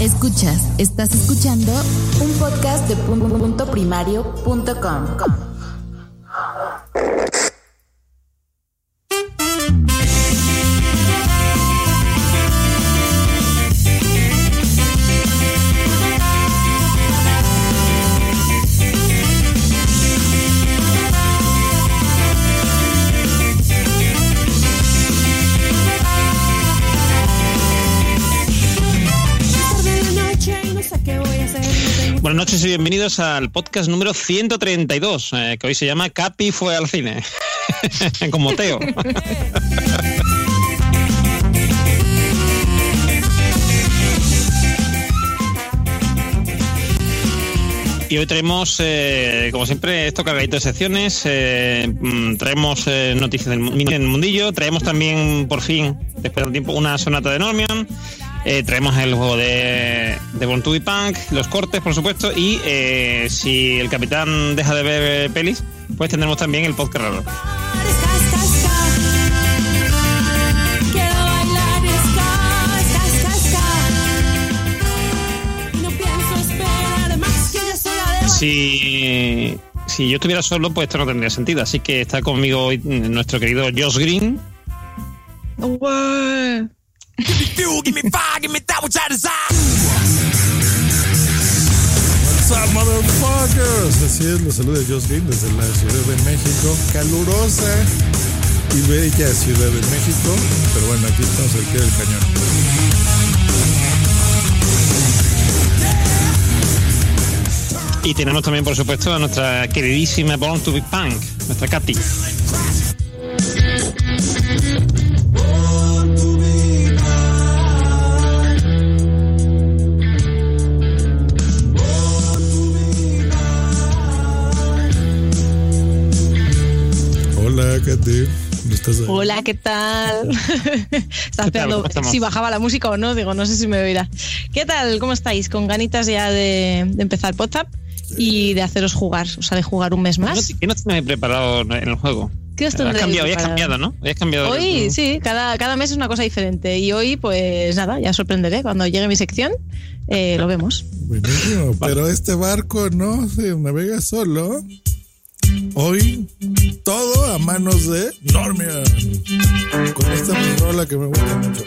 Escuchas, estás escuchando un podcast de punto primario.com. Buenas noches y bienvenidos al podcast número 132, eh, que hoy se llama Capi fue al cine, como Teo. Y hoy traemos, eh, como siempre, esto cargadito de secciones. Eh, mm, traemos noticias del mundillo. Traemos también, por fin, después de un tiempo, una sonata de Normion. Eh, traemos el juego de, de Born to be Punk, los cortes, por supuesto. Y eh, si el capitán deja de ver pelis, pues tendremos también el podcast raro. Si, si yo estuviera solo, pues esto no tendría sentido. Así que está conmigo hoy nuestro querido Josh Green. What's up, motherfuckers? Así es, los saluda Green desde la Ciudad de México, calurosa y bella Ciudad de México. Pero bueno, aquí estamos al pie del cañón. Y tenemos también, por supuesto, a nuestra queridísima Born to be Punk, nuestra Katy. Hola, Katy. ¿Cómo estás? ¿qué tal? Estaba esperando si bajaba la música o no, digo, no sé si me oirá. ¿Qué tal? ¿Cómo estáis? Con ganitas ya de, de empezar WhatsApp y de haceros jugar, o sea, de jugar un mes ¿Qué más. qué no tenéis preparado en el juego? ¿Qué os Has tendréis cambiado, hoy has preparado? cambiado, ¿no? Hoy has cambiado. Hoy sí, cada, cada mes es una cosa diferente. Y hoy, pues nada, ya sorprenderé. Cuando llegue mi sección, eh, lo vemos. Buenísimo, pero este barco no se navega solo. Hoy todo a manos de Normian. Con esta rola que me gusta mucho.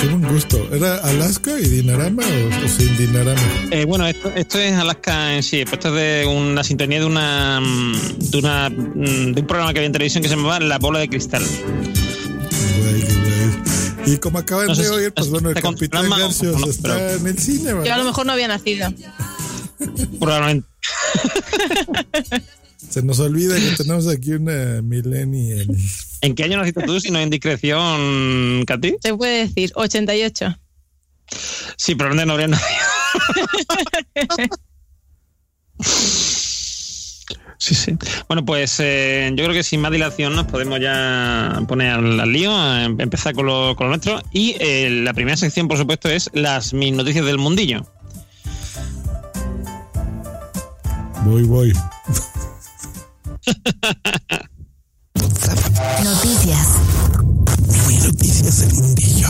Qué buen gusto. ¿Era Alaska y Dinarama o, o sin Dinarama? Eh, bueno, esto, esto es Alaska en sí. Esto es de una sintonía de una, mm, de una mm, de un programa que había en televisión que se llamaba La Bola de Cristal. Y como acaban No sé de oír, pues bueno, el ¿te Capitán Garcios no? está Pero- en el cine, Yo a ¿verdad? lo mejor no había nacido. Probablemente. Se nos olvida que tenemos aquí una millennial. ¿En qué año naciste tú, si no hay indiscreción, Katy? Se puede decir 88. Sí, probablemente no habría nadie. Sí, sí. Bueno, pues eh, yo creo que sin más dilación nos podemos ya poner al, al lío, a em- empezar con lo, con lo nuestro. Y eh, la primera sección, por supuesto, es las mis noticias del mundillo. Voy, voy. Noticias. Noticias del mundillo.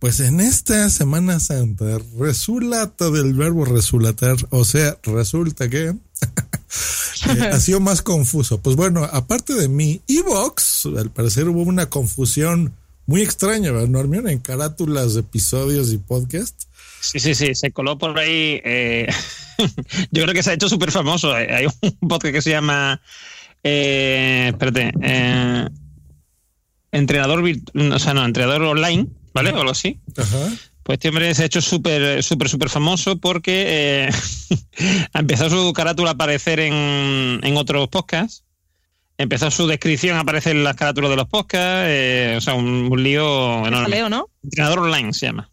Pues en esta Semana Santa, resulta del verbo resulatar, o sea, resulta que eh, ha sido más confuso. Pues bueno, aparte de mi Evox, al parecer hubo una confusión muy extraña, ¿verdad, Normion? En carátulas episodios y podcasts. Sí, sí, sí, se coló por ahí. eh, yo creo que se ha hecho súper famoso. Hay un podcast que se llama. eh, espérate. eh, entrenador, o sea, no, entrenador online, ¿vale? O algo así. Ajá. Pues este hombre se ha hecho súper, súper, súper famoso porque eh, ha empezado su carátula a aparecer en, en otros podcasts. Empezó su descripción a aparecer en las carátulas de los podcasts. eh, o sea, un, un lío enorme. Leo, ¿no? Entrenador online se llama.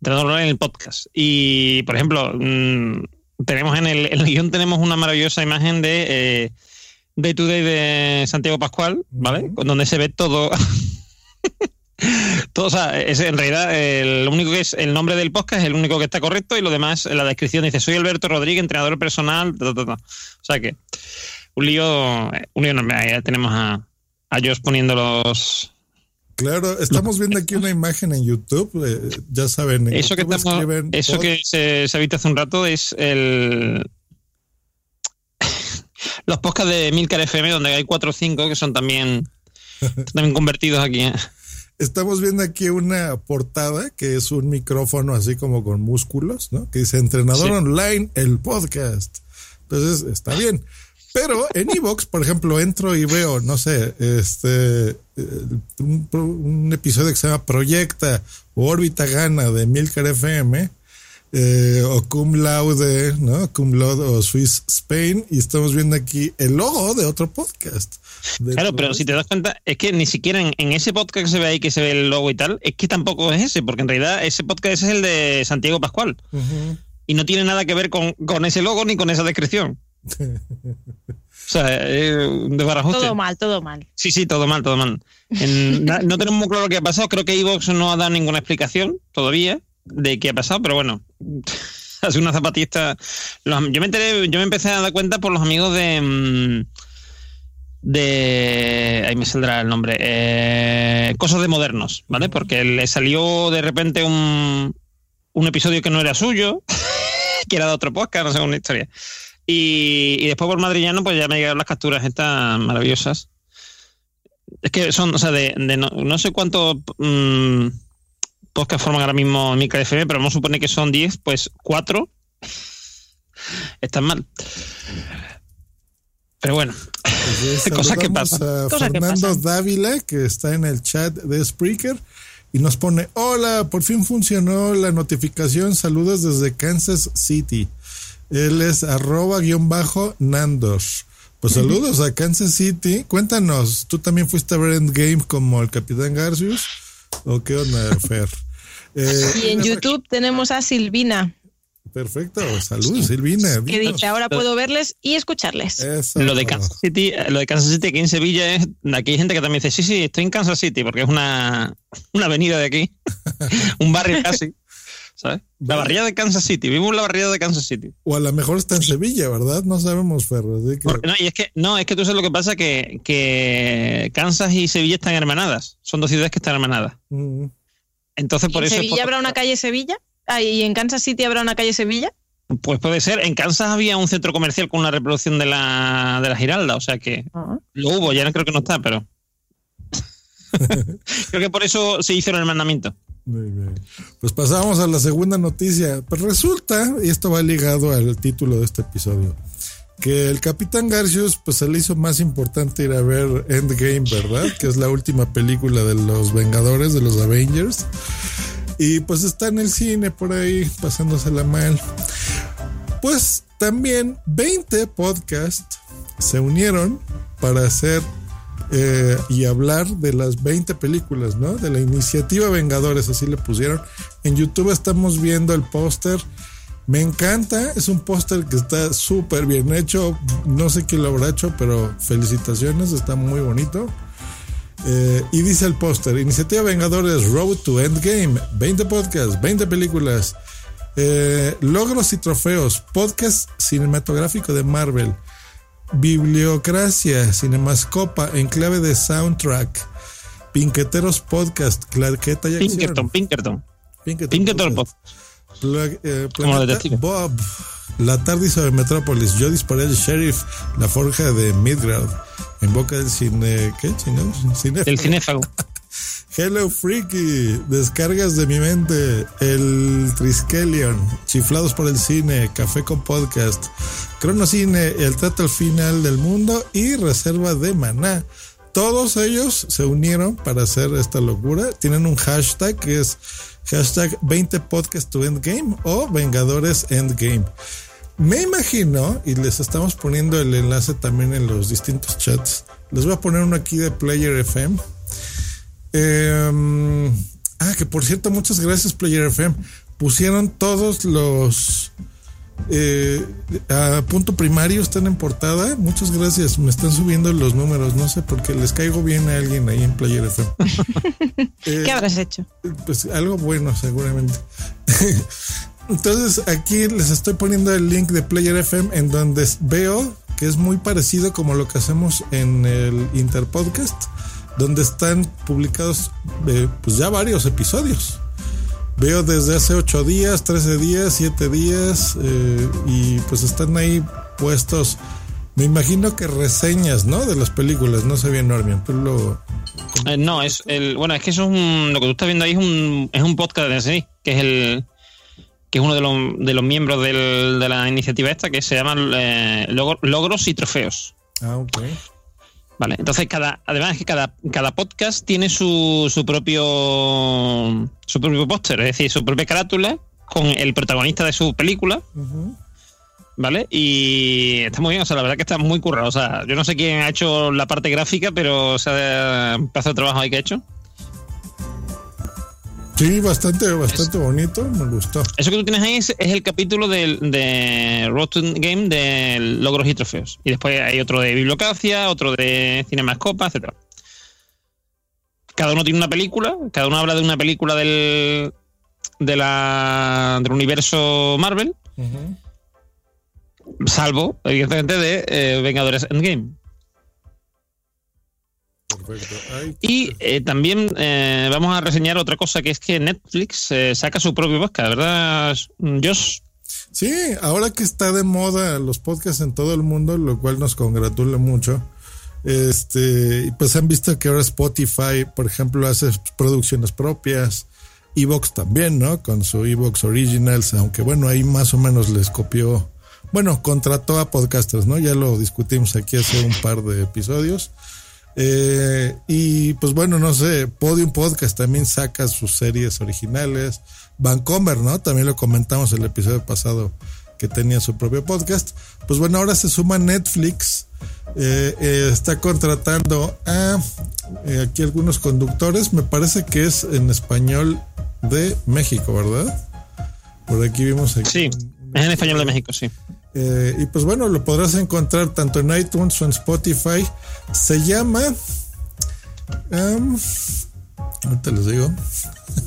Entrenador online en el podcast. Y, por ejemplo, mm, tenemos en el, en el guion tenemos una maravillosa imagen de eh, Day to Day de Santiago Pascual, ¿vale? Con donde se ve todo. todo, o sea, es en realidad el único que es el nombre del podcast es el único que está correcto y lo demás en la descripción dice soy Alberto Rodríguez, entrenador personal, ta, ta, ta, ta. o sea que un lío, un lío enorme. Ahí ya tenemos a, a Josh poniendo los, Claro, estamos viendo aquí una imagen en YouTube. eh, ya saben, en Eso que, estamos- eso que se, se ha visto hace un rato es el los podcasts de Milcar FM, donde hay cuatro o cinco que son también, también convertidos aquí. Estamos viendo aquí una portada que es un micrófono así como con músculos, ¿no? Que dice entrenador Sí. online, el podcast. Entonces, está bien. Pero en Evox, por ejemplo, entro y veo, no sé, este, eh, un, episodio que se llama Proyecta o Órbita Gana de Milcar FM, eh, o Cum Laude, ¿no? Cum Laude o Swiss Spain, y estamos viendo aquí el logo de otro podcast. De- Claro, pero si te das cuenta, es que ni siquiera en, en ese podcast que se ve ahí, que se ve el logo y tal, es que tampoco es ese, porque en realidad ese podcast es el de Santiago Pascual y no tiene nada que ver con, con ese logo ni con esa descripción. O sea, un desbarajuste. Todo mal, todo mal. Sí, sí, todo mal, todo mal. En- no tenemos muy claro qué ha pasado. Creo que Evox no ha dado ninguna explicación todavía de qué ha pasado, pero bueno, hace una zapatista. los- yo me enteré, yo me empecé a dar cuenta por los amigos de. mm, de. Ahí me saldrá el nombre. eh, cosas de modernos, ¿vale? Porque le salió de repente un, un episodio que no era suyo, que era de otro podcast, no sé, una historia. Y, y después por Madrillano, pues ya me llegaron las capturas estas maravillosas. Es que son, o sea, de, de no, no sé cuántos mm, podcasts forman ahora mismo Mica FM, pero vamos a suponer que son 10, pues 4 están mal. Pero bueno, Pues, Cosas que pasan. Que Fernando. Dávila, que está en el chat de Spreaker, y nos pone: Hola, por fin funcionó la notificación. Saludos desde Kansas City. Él es arroba guion bajo Nandos. Pues saludos a Kansas City. Cuéntanos, ¿tú también fuiste a ver Endgame como el Capitán Garcius? ¿O qué onda, Fer? Eh, Y en YouTube tenemos a Silvina, Perfecto, saludos, Silvina. que dice, ahora puedo verles y escucharles. Eso. lo de Kansas City, lo de Kansas City aquí en Sevilla es, aquí hay gente que también dice, sí, sí, estoy en Kansas City, porque es una, una avenida de aquí, un barrio casi, ¿sabes? La barriada de Kansas City, vivo en la barriada de Kansas City. O a lo mejor está en Sevilla, ¿verdad? No sabemos, Fer. así que- Porque- no, y es que, no, es que tú sabes lo que pasa, que, que Kansas y Sevilla están hermanadas, son dos ciudades que están hermanadas. Mm. Entonces, ¿Y por ¿En eso... es Sevilla por- habrá una calle Sevilla? Ah, ¿Y en Kansas City habrá una calle Sevilla? Pues puede ser. En Kansas había un centro comercial con una reproducción de la, de la Giralda, o sea que lo hubo, ya no creo que no está, pero. creo que por eso se hizo el hermanamiento. Pues pasamos a la segunda noticia. Pues resulta, y esto va ligado al título de este episodio, que el Capitán Garcius, pues se le hizo más importante ir a ver Endgame, ¿verdad? Que es la última película de los Vengadores, de los Avengers. Y pues está en el cine por ahí, pasándosela mal. Pues también 20 podcasts se unieron para hacer eh, y hablar de las 20 películas, ¿no? De la iniciativa Vengadores, así le pusieron. En YouTube estamos viendo el póster. Me encanta, es un póster que está súper bien hecho. No sé quién lo habrá hecho, pero felicitaciones, está muy bonito. Eh, y dice el póster, Iniciativa Vengadores Road to Endgame, 20 podcasts, 20 películas, eh, logros y trofeos, podcast cinematográfico de Marvel, Bibliocracia, Cinemascopa, en clave de soundtrack, Pinqueteros Podcast, Clarqueta y. Pinkerton, Pinkerton. Pinkerton Pinkerton Podcast. Pla- eh, Planeta. Bob, La tarde sobre Metrópolis, yo disparé el sheriff, la forja de Midgard, en boca del cine, ¿qué? Cinéfago. El cinéfago. Hello Freaky, descargas de mi mente, el Triskelion, chiflados por el cine, café con podcast, Cronocine, el trato al final del mundo y reserva de maná. Todos ellos se unieron para hacer esta locura. Tienen un hashtag que es hashtag 20 podcast to endgame o Vengadores Endgame. Me imagino, y les estamos poniendo el enlace también en los distintos chats, les voy a poner uno aquí de Player FM. Em, ah, que por cierto, muchas gracias Player FM. Pusieron todos los eh, a punto primario están en portada. Muchas gracias. Me están subiendo los números. No sé por qué les caigo bien a alguien ahí en Player FM. ¿Qué habrás hecho? Pues algo bueno, seguramente. Entonces aquí les estoy poniendo el link de Player FM en donde veo que es muy parecido como lo que hacemos en el Interpodcast, donde están publicados eh, pues ya varios episodios. Veo desde hace 8 días, 13 días, 7 días eh, y pues están ahí puestos. Me imagino que reseñas, ¿no? De las películas, no sé bien, Normion. Tú lo. Eh, no, es el. Bueno, es que eso es un. Lo que tú estás viendo ahí es un, es un podcast de sí, que es el. Que es uno de los, de los miembros del, de la iniciativa esta, que se llama eh, Logros y Trofeos. Ah, ok. Vale, entonces cada, además es que cada, cada podcast tiene su, su propio su propio póster, es decir, su propia carátula con el protagonista de su película. ¿Vale? Y está muy bien, o sea, la verdad que está muy currado. O sea, yo no sé quién ha hecho la parte gráfica, pero o sea, un pedazo de trabajo ahí que ha hecho. Sí, bastante, bastante bonito, me gustó. Eso que tú tienes ahí es, el capítulo de, de Rotten Game de logros y trofeos. Y después hay otro de Bibliocacia, otro de Cinemascopa, etcétera. Cada uno tiene una película, cada uno habla de una película del, de la, del universo Marvel, salvo, evidentemente, de eh, Vengadores Endgame. Y eh, también eh, vamos a reseñar otra cosa que es que Netflix eh, saca su propio podcast, ¿verdad, Josh? Sí, ahora que está de moda los podcasts en todo el mundo, lo cual nos congratula mucho. Este, pues han visto que ahora Spotify, por ejemplo, hace producciones propias. Evox también, ¿no? Con su Evox Originals, aunque bueno, ahí más o menos les copió. Bueno, contrató a podcasters, ¿no? Ya lo discutimos aquí hace un par de episodios. Eh, y pues bueno, no sé, Podium Podcast también saca sus series originales. Vancomer, ¿no? También lo comentamos el episodio pasado que tenía su propio podcast. Pues bueno, ahora se suma Netflix. Eh, eh, está contratando a aquí algunos conductores. Me parece que es en español de México, ¿verdad? Por aquí vimos. Aquí sí, es en español de México, sí. Eh, y pues bueno, lo podrás encontrar tanto en iTunes o en Spotify. Se llama. Um, ahorita les digo.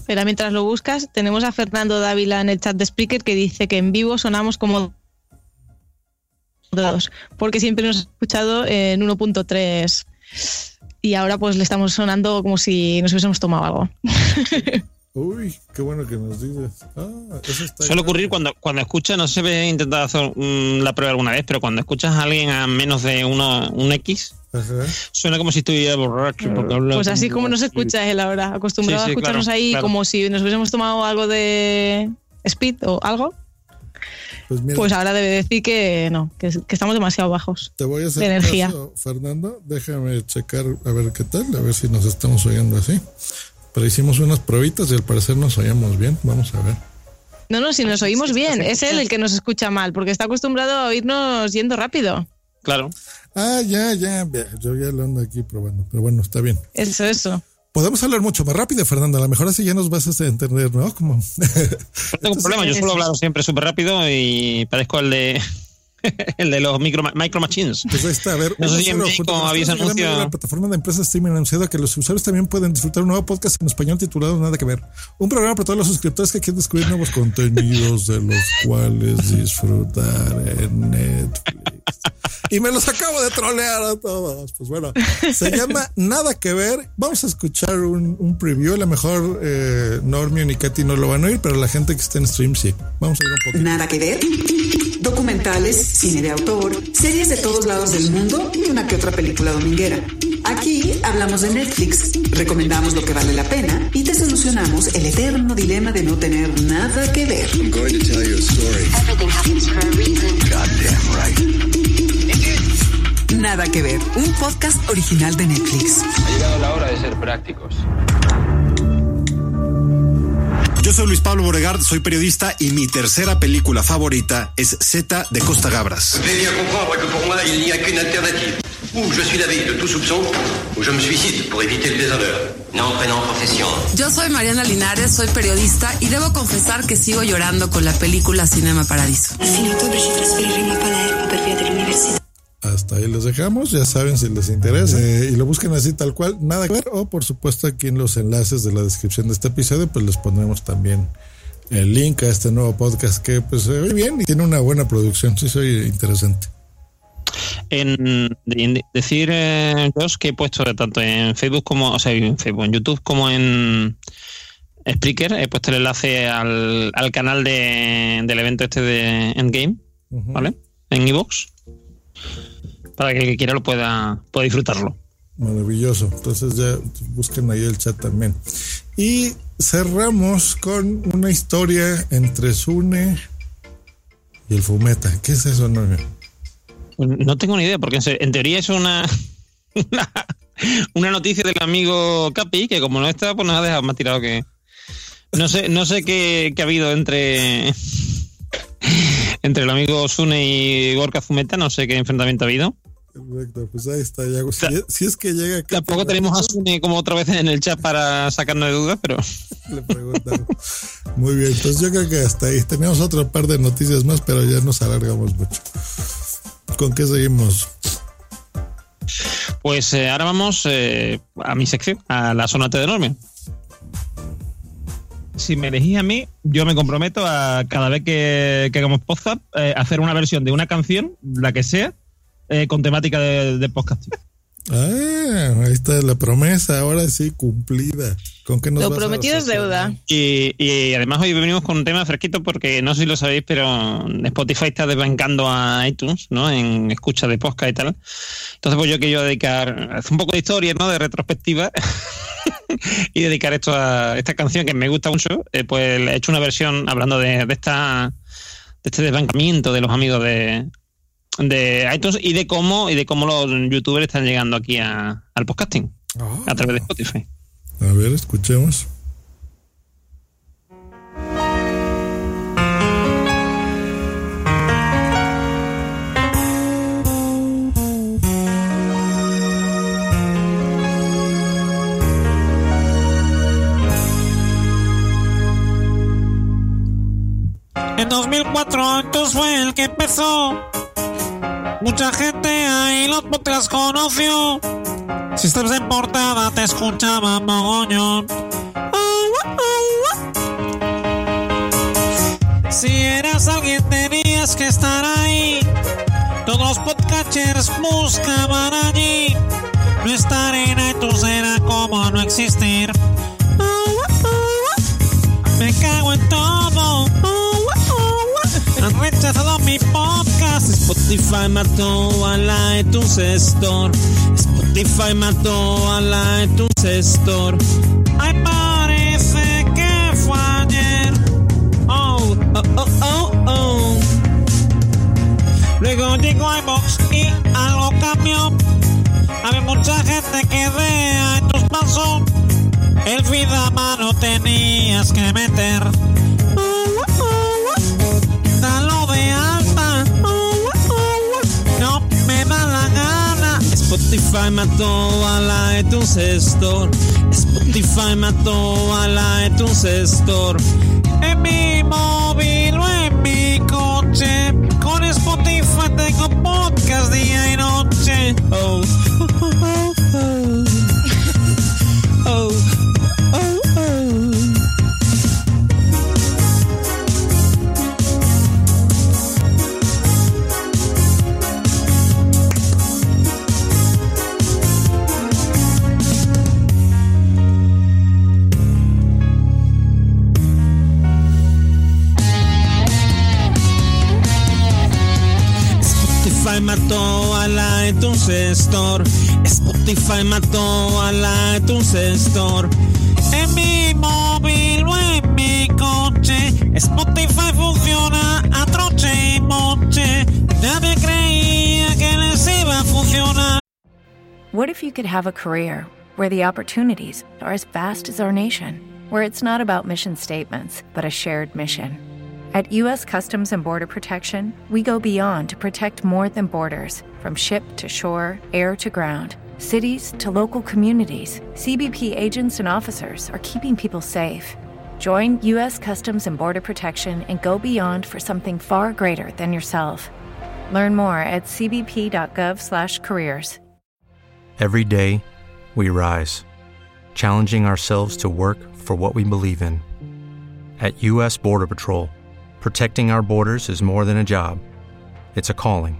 Pero mientras lo buscas, tenemos a Fernando Dávila en el chat de Spreaker que dice que en vivo sonamos como dos, porque siempre nos ha escuchado en 1.3 y ahora pues le estamos sonando como si nos hubiésemos tomado algo. Uy, qué bueno que nos dices. Ah, Suele ocurrir cuando, cuando escuchas, no sé si he intentado hacer mm, la prueba alguna vez, pero cuando escuchas a alguien a menos de uno, un X, suena como si estuviera borracho. pues así como nos escucha él ahora, acostumbrado a escucharnos ahí como si nos hubiésemos tomado algo de speed o algo. Pues, pues ahora debe decir que no, que, estamos demasiado bajos. Te voy a hacer de energía. Fernando, déjame checar a ver qué tal, a ver si nos estamos oyendo así. Pero hicimos unas pruebitas y al parecer nos oíamos bien. Vamos a ver. No, no, si nos oímos bien. Es él el que nos escucha mal, porque está acostumbrado a oírnos yendo rápido. Claro. Ah, ya, ya. Yo ya lo ando aquí probando. Pero bueno, está bien. Eso, eso. Podemos hablar mucho más rápido, Fernando. A lo mejor así ya nos vas a entender, ¿no? Como... No tengo problema. Yo suelo hablar siempre súper rápido y parezco el de el de los micro, micro machines. Pues ahí está, a ver. No sé si en México habéis anunciado. La plataforma de empresas streaming ha anunciado que los usuarios también pueden disfrutar un nuevo podcast en español titulado Nada que ver. Un programa para todos los suscriptores que quieren descubrir nuevos contenidos de los cuales disfrutar en Netflix. Y me los acabo de trolear a todos. Pues bueno, se llama Nada que ver. Vamos a escuchar un, un preview. A lo mejor eh, Normion y Katy no lo van a oír, pero la gente que está en stream sí. Vamos a ir un poquito. Nada que ver documentales, cine de autor, series de todos lados del mundo y una que otra película dominguera. Aquí hablamos de Netflix, recomendamos lo que vale la pena y te solucionamos el eterno dilema de no tener nada que ver. Nada que ver, un podcast original de Netflix. Ha llegado la hora de ser prácticos. Yo soy Luis Pablo Boregard, soy periodista y mi tercera película favorita es Z de Costa Gabras. Yo soy Mariana Linares, soy periodista y debo confesar que sigo llorando con la película Cinema Paradiso. Hasta ahí los dejamos, ya saben si les interesa eh, y lo busquen así tal cual, nada que ver o por supuesto aquí en los enlaces de la descripción de este episodio pues les pondremos también el link a este nuevo podcast que pues se ve bien y tiene una buena producción, sí soy interesante. En, decir, eh, que he puesto tanto en Facebook como, o sea, en Facebook, en YouTube como en Spreaker, he puesto el enlace al, canal de, del evento este de Endgame, ¿vale? En iVoox para que el que quiera lo pueda, pueda disfrutarlo. Maravilloso. Entonces ya busquen ahí el chat también. Y cerramos con una historia entre Sune y el Fumeta. ¿Qué es eso, no? No tengo ni idea, porque en teoría es una, una, noticia del amigo Capi, que como no está, pues nos ha dejado más tirado que. No sé, no sé qué, qué ha habido entre entre el amigo Sune y Gorka Fumeta, no sé qué enfrentamiento ha habido. Perfecto, pues ahí está. Si, es que llega. Tampoco tenemos a Sune como otra vez en el chat para sacarnos de dudas, pero. Le preguntamos. Muy bien, entonces yo creo que hasta ahí. Tenemos otro par de noticias más, pero ya nos alargamos mucho. ¿Con qué seguimos? Pues eh, ahora vamos eh, a mi sección, a la zona de Normia si me elegís a mí, yo me comprometo a cada vez que, hagamos podcast, eh, hacer una versión de una canción, la que sea, eh, con temática de, de podcasting. Ah, ahí está la promesa, ahora sí cumplida. ¿Con qué nos Lo prometido es deuda. Y, además hoy venimos con un tema fresquito porque no sé si lo sabéis, pero Spotify está desbancando a iTunes, ¿no? En escucha de podcast y tal. Entonces, pues yo quiero dedicar, hacer un poco de historia, ¿no? De retrospectiva. y dedicar esto a esta canción que me gusta mucho. Eh, pues he hecho una versión hablando de, de esta de este desbancamiento de los amigos de, de iTunes y de cómo y de cómo los youtubers están llegando aquí a, al podcasting a través de Spotify. A ver, escuchemos. En 2004 iTunes fue el que empezó Mucha gente ahí los podcasts conoció. Si estás en portada te escuchaba mogoñón. Si eras alguien tenías que estar ahí. Todos los podcasters buscaban allí. No estar en iTunes era como no existir. Mi podcast. Spotify mató a la iTunes Store. Spotify mató a la iTunes Store. Ay, parece que fue ayer. Oh, oh, oh, oh, oh. Luego llegó iBox y algo cambió. Había mucha gente que de iTunes pasó. El vida mano tenías que meter. Spotify mató a la iTunes Store. Spotify mató a la iTunes Store. En mi móvil o en mi coche. Con Spotify tengo podcast día y noche. oh. Store. Spotify mató iTunes Store. En mi móvil o en mi coche. Spotify funciona a troche y moche. Nadie creía que les iba a funcionar. What if you could have a career where the opportunities are as vast as our nation? where it's not about mission statements, but a shared mission. At U.S. Customs and Border Protection, we go beyond to protect more than borders from ship to shore, air to ground, cities to local communities. CBP agents and officers are keeping people safe. Join U.S. Customs and Border Protection and go beyond for something far greater than yourself. Learn more at cbp.gov/careers. Every day, we rise, challenging ourselves to work for what we believe in. At U.S. Border Patrol, protecting our borders is more than a job; it's a calling.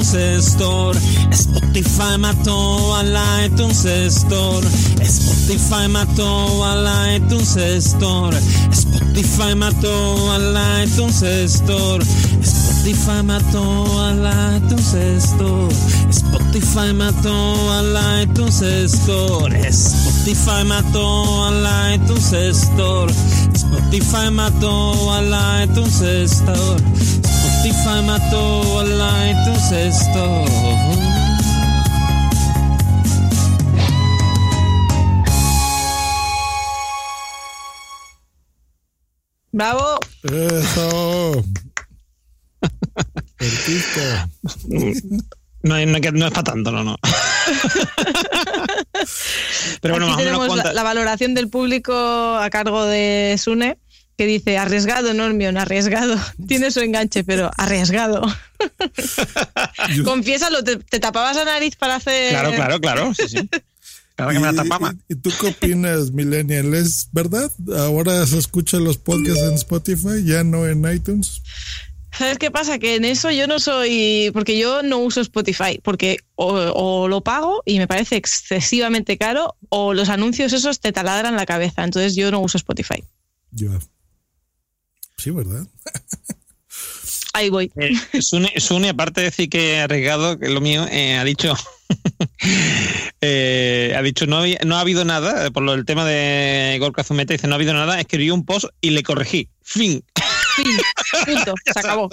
iTunes Store. Spotify mató al iTunes Store. Spotify mató al iTunes Store. Spotify mató al iTunes Store. Spotify mató al iTunes Store. Spotify mató al iTunes Store. Spotify mató al iTunes Store. Spotify mató al iTunes Store. Spotify mató al iTunes Store. ¡Bravo! Eso. No, no, no, es para tanto, no, no. Pero bueno, Aquí tenemos la, la, valoración del público a cargo de Sune, que dice, arriesgado, Normion, arriesgado. Tiene su enganche, pero arriesgado. Confiésalo, ¿te, ¿te, tapabas la nariz para hacer...? Claro, claro, claro, sí, sí. Claro que me la tapaba. ¿Y, tú qué opinas, Millennial? ¿Es verdad? ¿Ahora se escuchan los podcasts en Spotify, ya no en iTunes? ¿Sabes qué pasa? Que en eso yo no soy, porque yo no uso Spotify, porque o, lo pago y me parece excesivamente caro, o los anuncios esos te taladran la cabeza, entonces yo no uso Spotify. Yo. Sí, ¿verdad? Ahí voy. Eh, Sune, aparte de decir que arriesgado, que es lo mío, eh, ha dicho, eh, ha dicho no, no ha habido nada, por lo del tema de Gorka Zumeta, dice no ha habido nada, escribí un post y le corregí. Fin. Fin. Punto. Se acabó.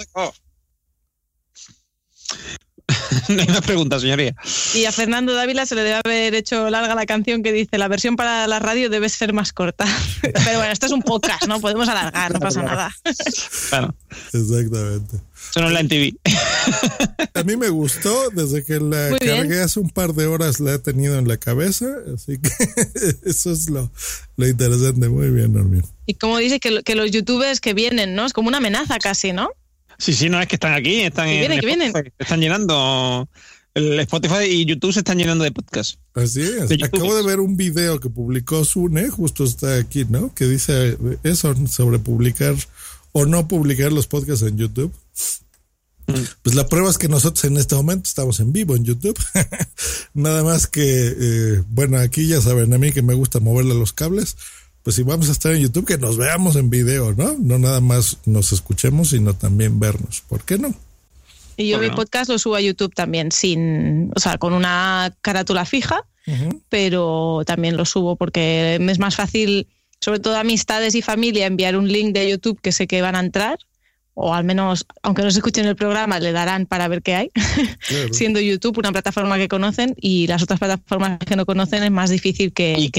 no hay más preguntas, señoría. Y a Fernando Dávila se le debe haber hecho larga la canción que dice la versión para la radio debe ser más corta. Pero bueno, esto es un podcast, ¿no? Podemos alargar, no pasa nada. Bueno. Exactamente. Eso no es la TV. A mí me gustó, desde que la cargué hace un par de horas la he tenido en la cabeza, así que eso es lo, lo interesante. Muy bien, Normin. Y como dice que, que los youtubers que vienen, ¿no? Es como una amenaza casi, ¿no? Sí, sí, no es que están aquí, están vienen, vienen. están llenando el Spotify y YouTube se están llenando de podcasts. Así es. Acabo de ver un video que publicó Sune, justo está aquí, ¿no? Que dice eso sobre publicar o no publicar los podcasts en YouTube. Mm. Pues la prueba es que nosotros en este momento estamos en vivo en YouTube. Nada más que, eh, bueno, aquí ya saben a mí que me gusta moverle los cables pues si vamos a estar en YouTube, que nos veamos en video, ¿no? No nada más nos escuchemos, sino también vernos. ¿Por qué no? Y yo mi podcast lo subo a YouTube también, sin, o sea, con una carátula fija, pero también lo subo porque es más fácil, sobre todo amistades y familia, enviar un link de YouTube que sé que van a entrar o al menos, aunque no se escuchen el programa, le darán para ver qué hay, siendo YouTube una plataforma que conocen y las otras plataformas que no conocen es más difícil que... ¿Y,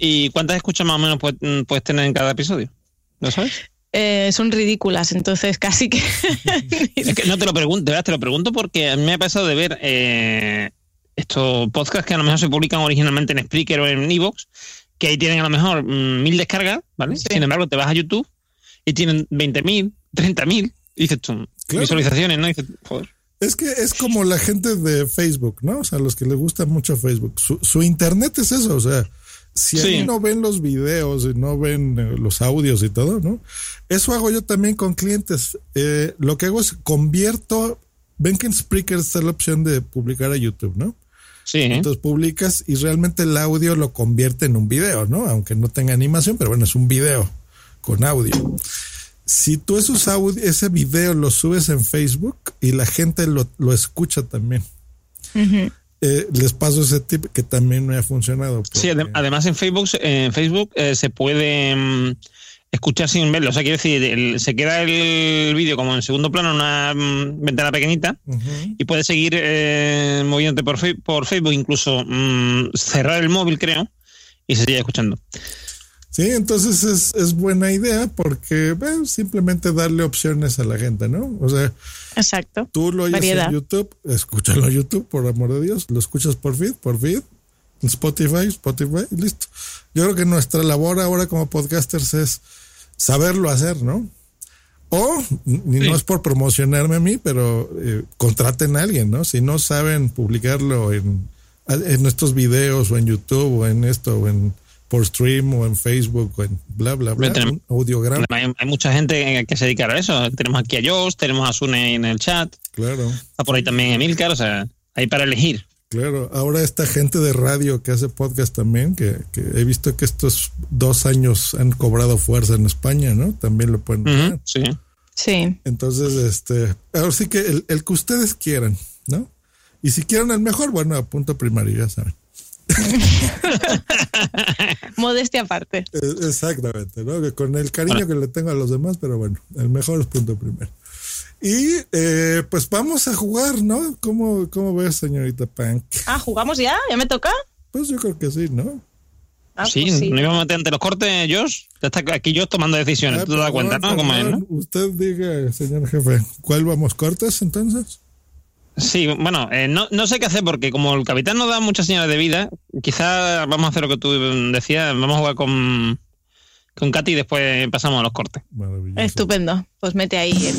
¿y cuántas escuchas más o menos mm, puedes, tener en cada episodio? ¿Lo sabes? Eh, son ridículas, entonces casi que... no te lo pregunto, te lo pregunto porque a mí me ha pasado de ver eh, estos podcasts que a lo mejor se publican originalmente en Spreaker o en Evox, que ahí tienen a lo mejor mm, mil descargas, ¿vale? Sin embargo, te vas a YouTube y tienen 20.000, 30.000. Dices tú, visualizaciones, ¿no? Dices, joder. Es que es como la gente de Facebook, ¿no? O sea, los que les gusta mucho Facebook. Su, internet es eso, o sea, Si ahí no ven los videos y no ven eh, los audios y todo, ¿no? Eso hago yo también con clientes. Eh, lo que hago es convierto, ven que en Spreaker está la opción de publicar a YouTube, ¿no? Sí. Entonces publicas y realmente el audio lo convierte en un video, ¿no? Aunque no tenga animación, pero bueno, es un video con audio. Si tú esos audio, ese video lo subes en Facebook y la gente lo, lo escucha también. Eh, les paso ese tip que también me ha funcionado. Sí, además en Facebook, en Facebook eh, se puede mm, escuchar sin verlo. O sea, quiere decir, se queda el vídeo como en segundo plano en una mm, ventana pequeñita y puedes seguir eh, moviéndote por, por Facebook, incluso mm, cerrar el móvil, creo, y se sigue escuchando. Sí, entonces es, es buena idea porque simplemente darle opciones a la gente, ¿no? O sea, Exacto. tú lo oyes en YouTube, escúchalo en YouTube, por amor de Dios, lo escuchas por feed, por feed, en Spotify, Spotify, listo. Yo creo que nuestra labor ahora como podcasters es saberlo hacer, ¿no? O, no es por promocionarme a mí, pero eh, contraten a alguien, ¿no? Si no saben publicarlo en, en estos videos o en YouTube o en esto o en por stream o en Facebook o en bla, bla, bla, tenemos, audiograma. Hay, mucha gente que se dedica a eso. Tenemos aquí a Josh, tenemos a Sune en el chat. Claro. Está por ahí también Emilcar, o sea, hay para elegir. Claro, ahora esta gente de radio que hace podcast también, que, he visto que estos dos años han cobrado fuerza en España, ¿no? También lo pueden ver. Sí. Sí. Entonces, este, ahora sí que el, el que ustedes quieran, ¿no? Y si quieren el mejor, bueno, a punto primario, ya saben. Modestia aparte. Eh, exactamente, ¿no? con el cariño que le tengo a los demás, pero bueno, el mejor es punto primero. Y eh, pues vamos a jugar, ¿no? ¿Cómo, ¿Cómo ves, señorita Punk? Ah, ¿jugamos ya? ¿Ya me toca? Pues yo creo que sí, ¿no? Ah, sí, pues no íbamos a meter ante los cortes, Josh. Está aquí yo tomando decisiones, ah, tú te das cuenta, ¿no? ¿no? Usted diga, señor jefe, ¿cuál vamos cortes entonces? Sí, bueno, eh, no, no, sé qué hacer porque como el capitán nos da muchas señales de vida, quizás vamos a hacer lo que tú decías, vamos a jugar con, con Katy y después pasamos a los cortes. Estupendo, pues mete ahí el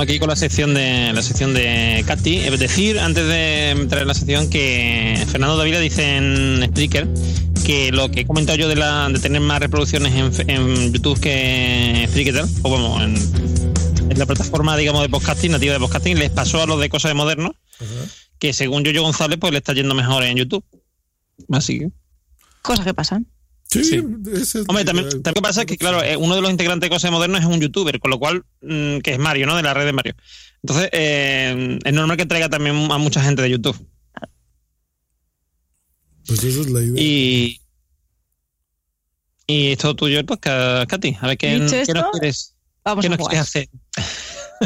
Aquí con la sección de la sección de Katy. Es decir, antes de entrar en la sección, que Fernando Davila dice en Spreaker que lo que he comentado yo de, la, de tener más reproducciones en, YouTube que Spreaker, o vamos, en, la plataforma, digamos, de podcasting, nativa de podcasting, les pasó a los de cosas de moderno, que según Yo-Yo González, pues le está yendo mejor en YouTube. Así que. Cosas que pasan. Sí, Hombre, también, también pasa que, claro, eh, uno de los integrantes de Cosas Modernas es un youtuber, con lo cual, mm, que es Mario, ¿no? De la red de Mario. Entonces, eh, es normal que traiga también a mucha gente de YouTube. Pues esa es la idea. Y, y esto tuyo, pues, Katy, a ver qué, qué nos quieres, vamos qué a nos quieres hacer.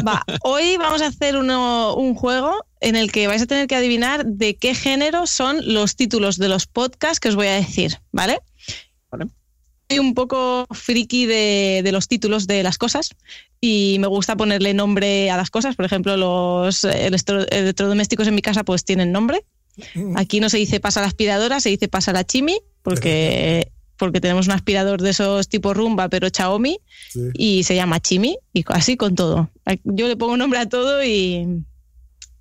Va, hoy vamos a hacer uno, un juego en el que vais a tener que adivinar de qué género son los títulos de los podcasts que os voy a decir, ¿vale? Soy un poco friki de, los títulos de las cosas y me gusta ponerle nombre a las cosas. Por ejemplo, los electrodomésticos en mi casa pues tienen nombre. Mm. Aquí no se dice pasa la aspiradora, se dice pasa la chimi, porque, porque tenemos un aspirador de esos tipo rumba, pero Xiaomi, y se llama chimi, y así con todo. Yo le pongo nombre a todo y,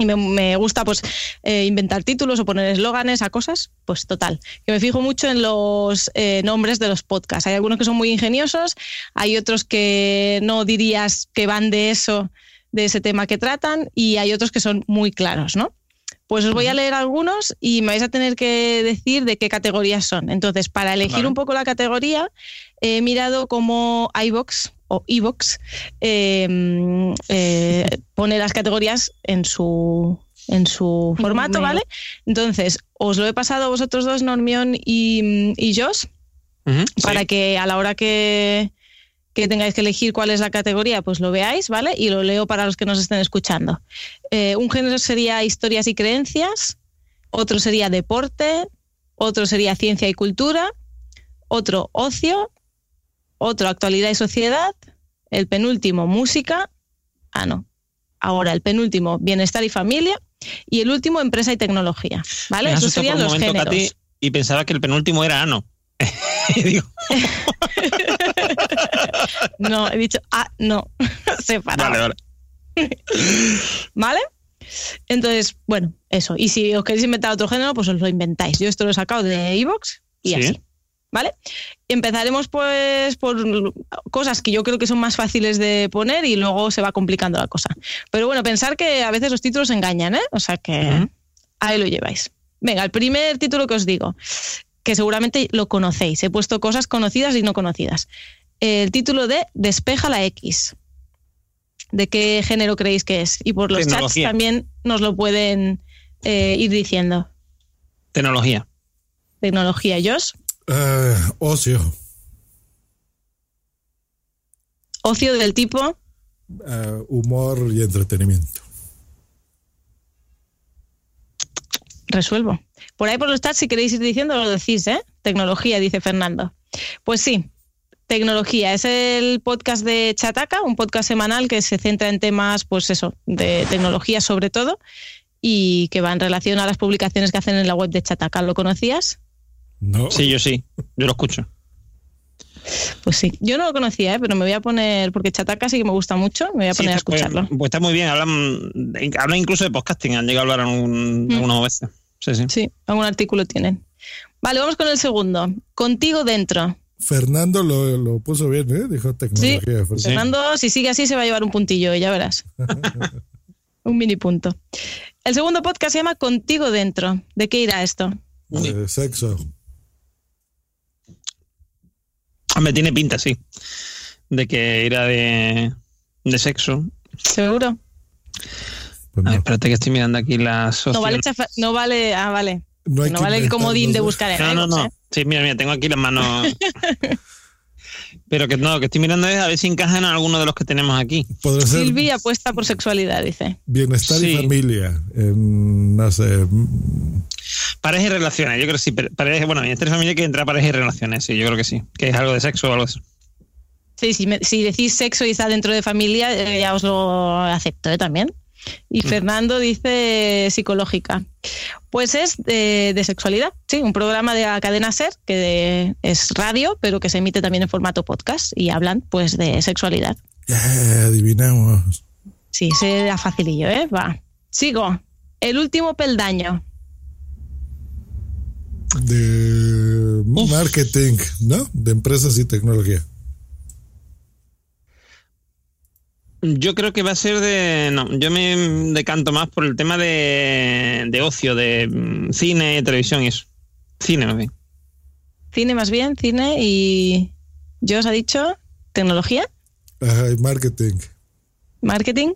y me, gusta pues eh, inventar títulos o poner eslóganes a cosas, pues total. Que me fijo mucho en los eh, nombres de los podcasts. Hay algunos que son muy ingeniosos, hay otros que no dirías que van de eso, de ese tema que tratan, y hay otros que son muy claros, ¿no? Pues os voy a leer algunos y me vais a tener que decir de qué categorías son. Entonces, para elegir un poco la categoría, he mirado como iBox o Evox em, eh, pone las categorías en su en su formato, ¿vale? Entonces, os lo he pasado a vosotros dos, Normión y, y Josh, para que a la hora que, tengáis que elegir cuál es la categoría, pues lo veáis, ¿vale? Y lo leo para los que nos estén escuchando. Eh, un género sería historias y creencias, otro sería deporte, otro sería ciencia y cultura, otro ocio, otro actualidad y sociedad, el penúltimo, música. Ah, no. Ahora, el penúltimo, bienestar y familia. Y el último, empresa y tecnología. ¿Vale? Esos serían los géneros. y pensaba que el penúltimo era ano. no, he dicho, ah, no, separado. Vale, vale. ¿Vale? Entonces, bueno, eso. Y si os queréis inventar otro género, pues os lo inventáis. Yo esto lo he sacado de Evox y así. ¿Vale? Empezaremos pues por cosas que yo creo que son más fáciles de poner y luego se va complicando la cosa. Pero bueno, pensar que a veces los títulos engañan, ¿eh? O sea que ahí lo lleváis. Venga, el primer título que os digo, que seguramente lo conocéis. He puesto cosas conocidas y no conocidas. El título de Despeja la X. ¿De qué género creéis que es? Y por los chats también nos lo pueden eh, ir diciendo. Tecnología. Tecnología, Josh. Eh, ocio. Ocio del tipo. Eh, humor y entretenimiento. Resuelvo. Por ahí por los chats, si queréis ir diciendo, lo decís, ¿eh? Tecnología, dice Fernando. Pues sí, tecnología. Es el podcast de Chataca, un podcast semanal que se centra en temas, pues eso, de tecnología sobre todo, y que va en relación a las publicaciones que hacen en la web de Chataca. ¿Lo conocías? No. Sí, yo sí. Yo lo escucho. Pues sí, yo no lo conocía, ¿eh? pero me voy a poner, porque Chataca sí que me gusta mucho, me voy a poner a pues, escucharlo. Pues, está muy bien, hablan, hablan incluso de podcasting, han llegado a hablar un, mm. algunas veces. Sí, sí. Sí, algún artículo tienen. Vale, vamos con el segundo. Contigo dentro. Fernando lo, puso bien, ¿eh? Dijo tecnología. Sí. Fernando, si sigue así, se va a llevar un puntillo, ya verás. un mini punto. El segundo podcast se llama Contigo dentro. ¿De qué irá esto? De sexo. Me tiene pinta, sí. De que irá de, de sexo. ¿Seguro? Pues espérate que estoy mirando aquí las no vale, no vale, ah, vale. No, vale el comodín de buscar en No, no, no. ¿eh? Sí, mira, mira, tengo aquí las manos. Pero que no, que estoy mirando es a ver si encajan en alguno de los que tenemos aquí. Silvia apuesta por sexualidad, dice. Bienestar y familia. no sé. Pareja y relaciones. Yo creo que sí. Pareja, bueno, bienestar y familia que entra pareja y relaciones. Sí, yo creo que sí. Que es algo de sexo o algo así. Sí, si, si decís sexo y está dentro de familia, eh, ya os lo acepto ¿eh? también. Y. Fernando dice psicológica. Pues es de, sexualidad, sí, un programa de la cadena SER que es radio, pero que se emite también en formato podcast y hablan pues de sexualidad. Ya, adivinamos. Sí, se da facilillo, ¿eh? Va. Sigo. El último peldaño. De marketing, ¿no? De empresas y tecnología. Yo creo que va a ser de. No, yo me decanto más por el tema de, de ocio, de mm, cine, televisión y eso. Cine más bien. Cine más bien, cine y. ¿Yo os ha dicho? ¿Tecnología? Ajá, marketing. Marketing.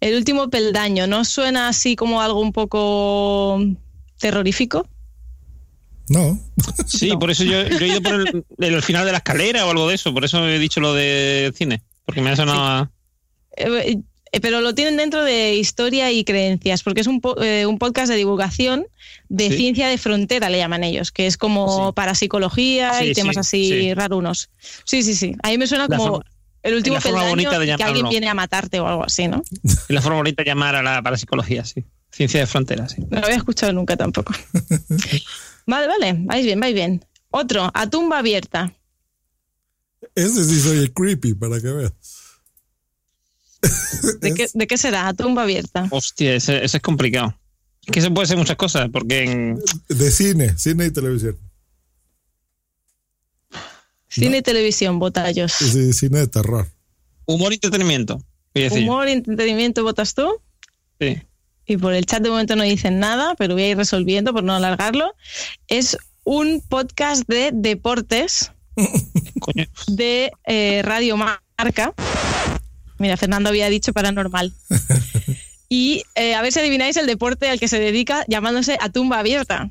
El último peldaño, ¿no suena así como algo un poco terrorífico? No. Sí, por eso yo, he ido por el, final de la escalera o algo de eso, por eso he dicho lo de cine, porque me ha sonado. Eh, pero lo tienen dentro de historia y creencias, porque es un, eh, un podcast de divulgación de ciencia de frontera, le llaman ellos, que es como para psicología y temas así rarunos. Sí, sí, sí. A mí me suena como el último peldaño que alguien viene a matarte o algo así, ¿no? la forma bonita de llamar a la parapsicología, sí. Ciencia de frontera, sí. No lo había escuchado nunca tampoco. vale, vale, vais bien, vais bien. Otro, a tumba abierta. Ese sí soy el creepy, para que veas. ¿De, qué, será? ¿Tumba abierta? Hostia, ese, es complicado. Es que se puede hacer muchas cosas, porque De cine, cine y televisión. Cine y televisión, botallos. Sí, cine de terror. Humor y entretenimiento. Humor y entretenimiento, ¿votas tú? Sí. Y por el chat de momento no dicen nada, pero voy a ir resolviendo por no alargarlo. Es un podcast de deportes de eh, Radio Marca Mira, Fernando había dicho paranormal. Y eh, a ver si adivináis el deporte al que se dedica llamándose a tumba abierta.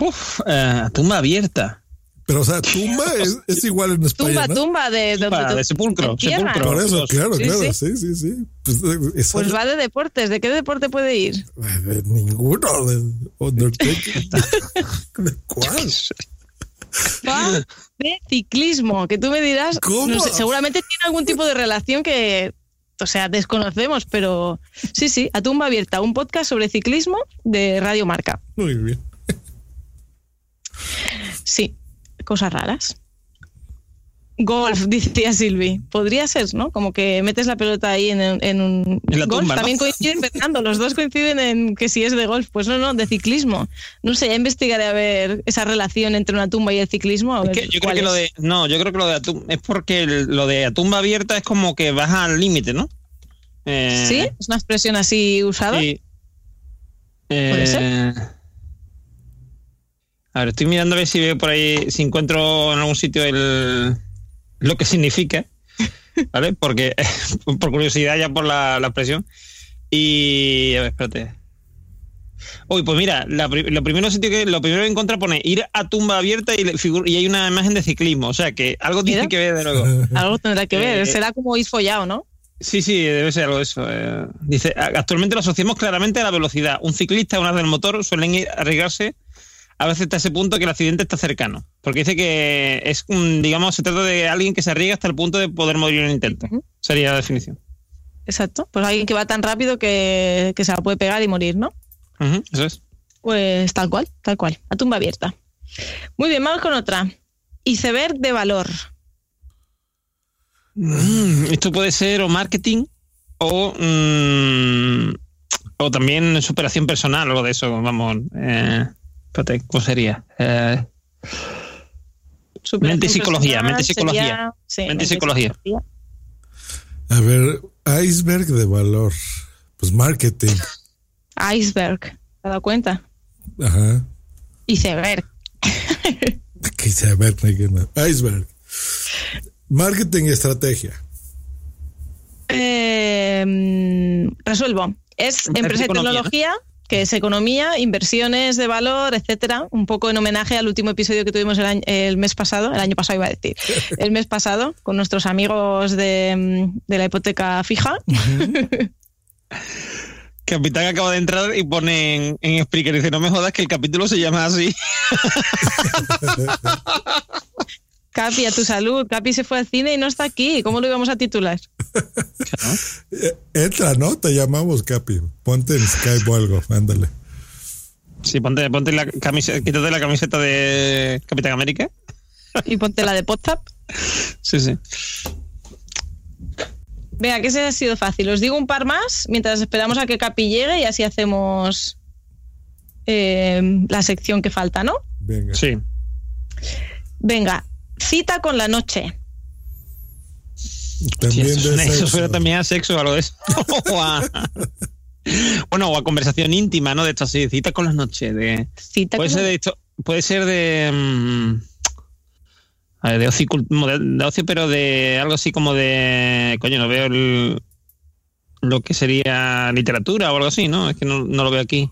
Uf, eh, tumba abierta. Pero, o sea, tumba es, igual en España. Tumba, tumba de, de, sepulcro. sepulcro. Por eso, claro, claro, sí, sí, sí. Pues, eh, pues, va de deportes. ¿De qué deporte puede ir? De ninguno. De Undertaker. ¿De cuál? De ciclismo, que tú me dirás, seguramente tiene algún tipo de relación que, o sea, desconocemos, pero sí, sí, a tumba abierta, un podcast sobre ciclismo de Radio Marca. Muy bien. Sí, cosas raras. Golf, decía Silvi. Podría ser, ¿no? Como que metes la pelota ahí en, un golf. También coinciden, Fernando, los dos coinciden en que si es de golf. Pues no, no, de ciclismo. No sé, ya investigaré a ver esa relación entre una tumba y el ciclismo. yo creo que lo de. No, yo creo que lo de es porque lo de tumba abierta es como que vas al límite, ¿no? Eh, sí, es una expresión así usada. Sí. ¿Puede ser? Eh, a ver, estoy mirando a ver si veo por ahí, si encuentro en algún sitio el lo que significa, ¿vale? Porque, por curiosidad, ya por la, expresión. Y, a ver, espérate. Uy, pues mira, lo primero sitio que lo primero que encuentra pone ir a tumba abierta y, y hay una imagen de ciclismo, o sea que algo tiene que ver de luego. algo tendrá que ver, eh, será como ir follado, ¿no? Sí, sí, debe ser algo de eso. Eh. dice, actualmente lo asociamos claramente a la velocidad. Un ciclista, una del motor, suelen ir arriesgarse a veces hasta ese punto que el accidente está cercano. Porque dice que es, digamos, se trata de alguien que se arriesga hasta el punto de poder morir en el intento. Sería la definición. Exacto. Pues alguien que va tan rápido que, se la puede pegar y morir, ¿no? eso es. Pues tal cual, tal cual. A tumba abierta. Muy bien, vamos con otra. Iceberg de valor. Mm, esto puede ser o marketing o, mm, o también superación personal o algo de eso, vamos. Eh, ¿cómo sería? Eh, mente y psicología, mente y psicología. mente y psicología. A ver, iceberg de valor. Pues marketing. Iceberg, ¿te has dado cuenta? Ajá. Iceberg. Iceberg, iceberg. Marketing y estrategia. Eh, resuelvo. Es empresa de tecnología que es economía, inversiones de valor, etcétera. Un poco en homenaje al último episodio que tuvimos el, mes pasado, el año pasado iba a decir, el mes pasado, con nuestros amigos de, la hipoteca fija. Capitán acaba de entrar y pone en, en Spreaker, dice, no me jodas que el capítulo se llama así. Capi, a tu salud. Capi se fue al cine y no está aquí. ¿Cómo lo íbamos a titular? Entra, ¿no? Te llamamos, Capi. Ponte en Skype o algo, ándale. Sí, ponte, ponte la camiseta, quítate la camiseta de Capitán América. Y ponte la de WhatsApp. Sí, sí. Venga, que se ha sido fácil. Os digo un par más mientras esperamos a que Capi llegue y así hacemos eh, la sección que falta, ¿no? Venga. Sí. Venga, Cita con la noche. También eso, suena también a sexo o algo de eso. bueno, o a conversación íntima, ¿no? De hecho, sí, cita con la noche. De, cita puede, ser de puede ser de. Mm, de, ocio, de, ocio, pero de algo así como de. Coño, no veo lo que sería literatura o algo así, ¿no? Es que no, lo veo aquí.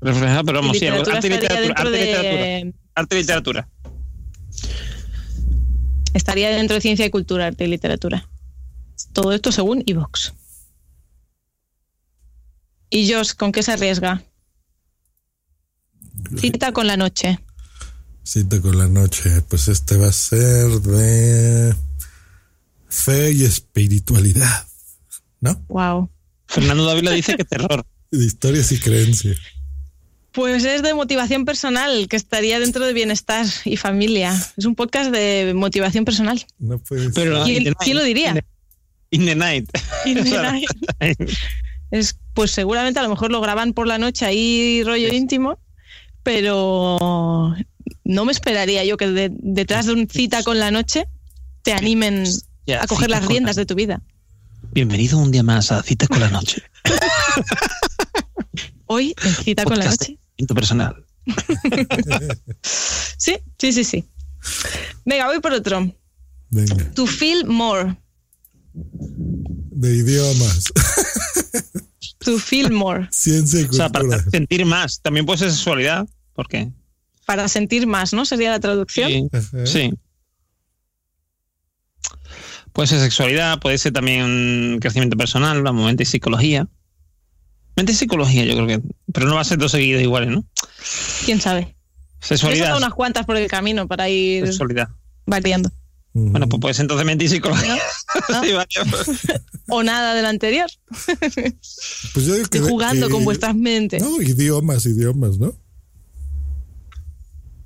Reflejado, pero vamos, sí, arte literatura. Arte, literatura. Arte literatura. Estaría dentro de ciencia y cultura, arte y literatura. Todo esto según Evox. ¿Y Josh, con qué se arriesga? Cita con la noche. Cita con la noche. Pues este va a ser de fe y espiritualidad. ¿No? Wow. Fernando Dávila dice que terror. De historias y creencias. Pues es de motivación personal, que estaría dentro de bienestar y familia. Es un podcast de motivación personal. No puede Pero, ¿Quién, lo diría? In the, night. In the night. es, pues seguramente a lo mejor lo graban por la noche ahí rollo íntimo, pero no me esperaría yo que detrás de un cita con la noche te animen a coger las riendas de tu vida. Bienvenido un día más a Cita con la Noche. Hoy en Cita con la Noche personal. sí, sí, sí, sí. Venga, voy por otro. Venga. To feel more. De idiomas. to feel more. Ciencia y cultura. O sea, para sentir más. También puede ser sexualidad. ¿Por qué? Para sentir más, ¿no? Sería la traducción. Sí. sí. Puede ser sexualidad, puede ser también crecimiento personal, momento y psicología. Mente psicología, yo creo que. Pero no va a ser dos seguidos iguales, ¿no? ¿Quién sabe? Sexualidad. unas cuantas por el camino para ir Sexualidad. variando. Bueno, pues puedes entonces mentir psicología. o nada de lo anterior. Pues yo digo que, jugando con vuestras mentes. No, idiomas, idiomas, ¿no?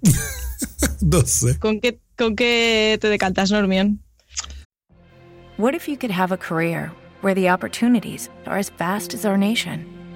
no sé. ¿Con qué, ¿Con qué te decantas, Normion? What if you could have a career where the opportunities are as vast as our nation,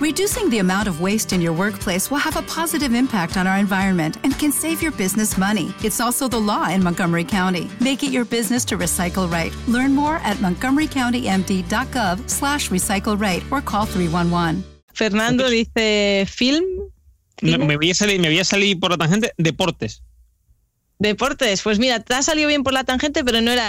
Reducing the amount of waste in your workplace will have a positive impact on our environment and can save your business money. It's also the law in Montgomery County. Make it your business to recycle right. Learn more at montgomerycountymd.gov slash recycle right or call 311. Fernando dice film. No, me, voy a salir, me voy a salir por la tangente deportes. Deportes, pues mira, te ha salido bien por la tangente, pero no era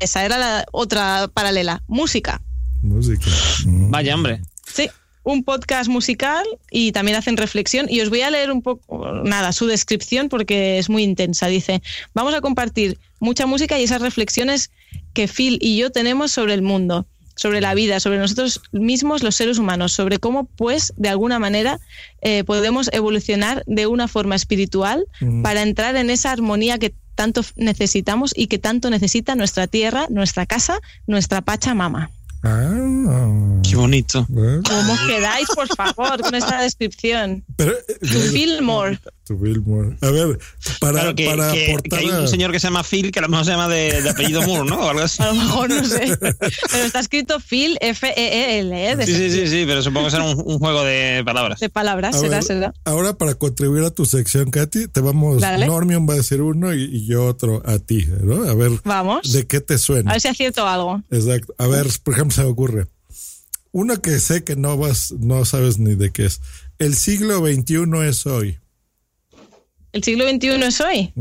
esa, era la otra paralela. Música. Música. Vaya, hombre. Sí un podcast musical y también hacen reflexión. Y os voy a leer un poco, nada, su descripción porque es muy intensa. Dice, vamos a compartir mucha música y esas reflexiones que Phil y yo tenemos sobre el mundo, sobre la vida, sobre nosotros mismos, los seres humanos, sobre cómo, pues, de alguna manera eh, podemos evolucionar de una forma espiritual para entrar en esa armonía que tanto necesitamos y que tanto necesita nuestra tierra, nuestra casa, nuestra Pachamama. Ah. Qué bonito. ¿Cómo quedáis, por favor, con esta descripción? Pero, feel more. To feel more. A ver, para, que, para que, aportar. Que hay un señor que se llama Phil, que a lo mejor se llama de, de apellido Moore, ¿no? O algo así. A lo mejor no sé. Pero está escrito Phil, F-E-E-L. ¿eh? Sí, sí, sí, sí, pero supongo que será un, un juego de palabras. De palabras, A será, ver, será. Ahora, para contribuir a tu sección, Katy, te vamos. Dale. Normion va a decir uno y, y yo otro a ti, ¿no? A ver. Vamos. ¿De qué te suena? A ver si acierto algo. Exacto. A ver, por ejemplo, se me ocurre. Uno que sé que no vas, no sabes ni de qué es. El siglo XXI es hoy. ¿El siglo XXI es hoy?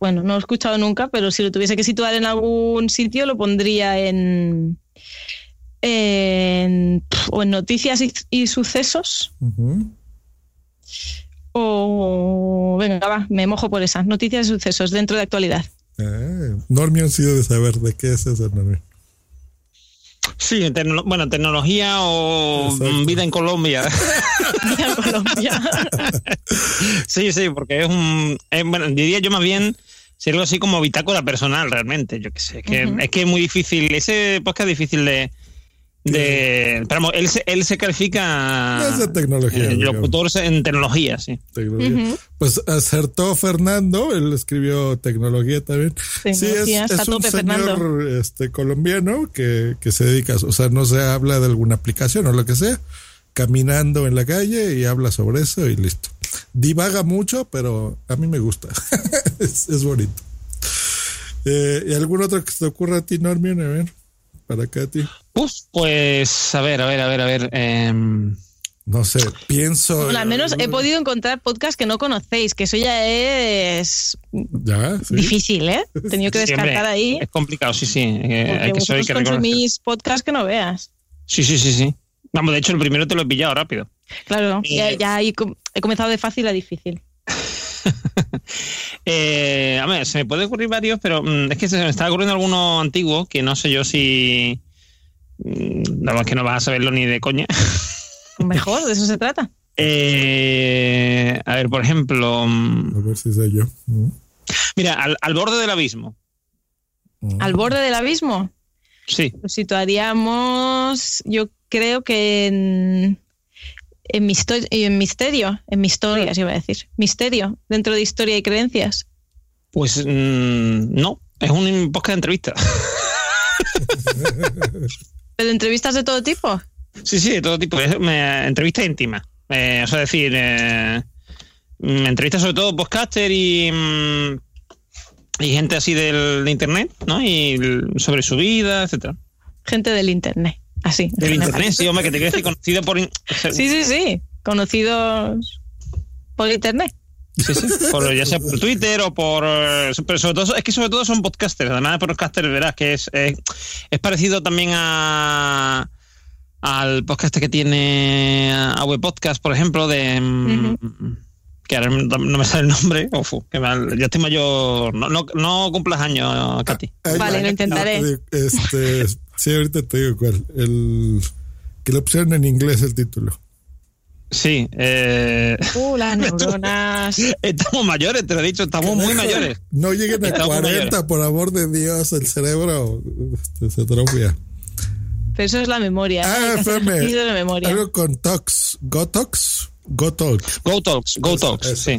Bueno, no lo he escuchado nunca, pero si lo tuviese que situar en algún sitio, lo pondría en. en o en noticias y, y sucesos. O. Venga, va, me mojo por esas. Noticias y sucesos dentro de actualidad. Eh, Normion sí debe saber de qué es eso, Normion. Sí, tecno- bueno, tecnología o Exacto. vida en Colombia. Mira, Colombia. sí, sí, porque es un. es, bueno, diría yo más bien. Sería algo así como bitácora personal, realmente. Yo qué sé. Que. Es que es muy difícil. Ese podcast es difícil de. De pero él, se, él se califica. Es de tecnología, eh, locutor en tecnología, sí. Tecnología. Pues acertó Fernando, él escribió tecnología también. Tecnología, sí, es, un tope, señor Fernando. este, colombiano que, que se dedica, o sea, no se habla de alguna aplicación o lo que sea, caminando en la calle y habla sobre eso y listo. Divaga mucho, pero a mí me gusta. es, es bonito. Eh, ¿Y algún otro que se te ocurra a ti, Normion? A ver, para ti. Uf, pues a ver, a ver, a ver, a ver. em, No sé, pienso. Bueno, al menos he podido encontrar podcasts que no conocéis, que eso ya es Ya, sí. difícil, ¿eh? He tenido que descartar ahí. Es complicado, sí, sí. eh, Porque hay que, que consumís podcasts que no veas. Sí, sí, sí, sí. Vamos, de hecho, el primero te lo he pillado rápido. Claro, ya, Eh. ya ahí com- he comenzado de fácil a difícil. Eh, a ver, se me puede ocurrir varios, pero mm, es que se me está ocurriendo alguno antiguo que no sé yo si. mm, La verdad es que no vas a saberlo ni de coña. Mejor, de eso se trata. Eh, a ver, por ejemplo. mm, A ver si sé yo. Mm. Mira, al, al borde del abismo. Al borde del abismo. Sí. Lo situaríamos, yo creo que en, en, misto- en misterio, en mi historia, iba a decir. Misterio, dentro de historia y creencias. Pues mm, no, es un podcast de entrevista. Pero entrevistas de todo tipo. Sí, sí, de todo tipo. Es, me, entrevista íntima. Eh, o sea, decir, eh, mm, entrevistas sobre todo podcaster y, mm, y gente así del, de internet, ¿no? Y sobre su vida, etcétera. Gente del internet. Así. Del internet, sí, hombre, que te quiero decir conocido por. Sí, sí, sí. Conocidos por internet. Sí, sí. ya sea por Twitter o por. Pero sobre todo, es que sobre todo son podcasters. Además de podcasters, verás que es, es, parecido también a al podcast que tiene a Web Podcast, por ejemplo, de. Mm, que ahora no me sale el nombre. qué mal. Ya estoy mayor. No, no, no cumplas años, Katy. vale, lo intentaré. Este, sí, ahorita te digo cuál. El, que le pusieron en inglés el título. Sí. Eh, uh, las neuronas. Estamos mayores, te lo he dicho, estamos muy mayores. No lleguen a 40, por amor de Dios, el cerebro este, se atrofia. Pero eso es la memoria. Ah, Ferme. la memoria. Algo con Tox. ¿Gotox? GoTalks. GoTalks, GoTalks, sí.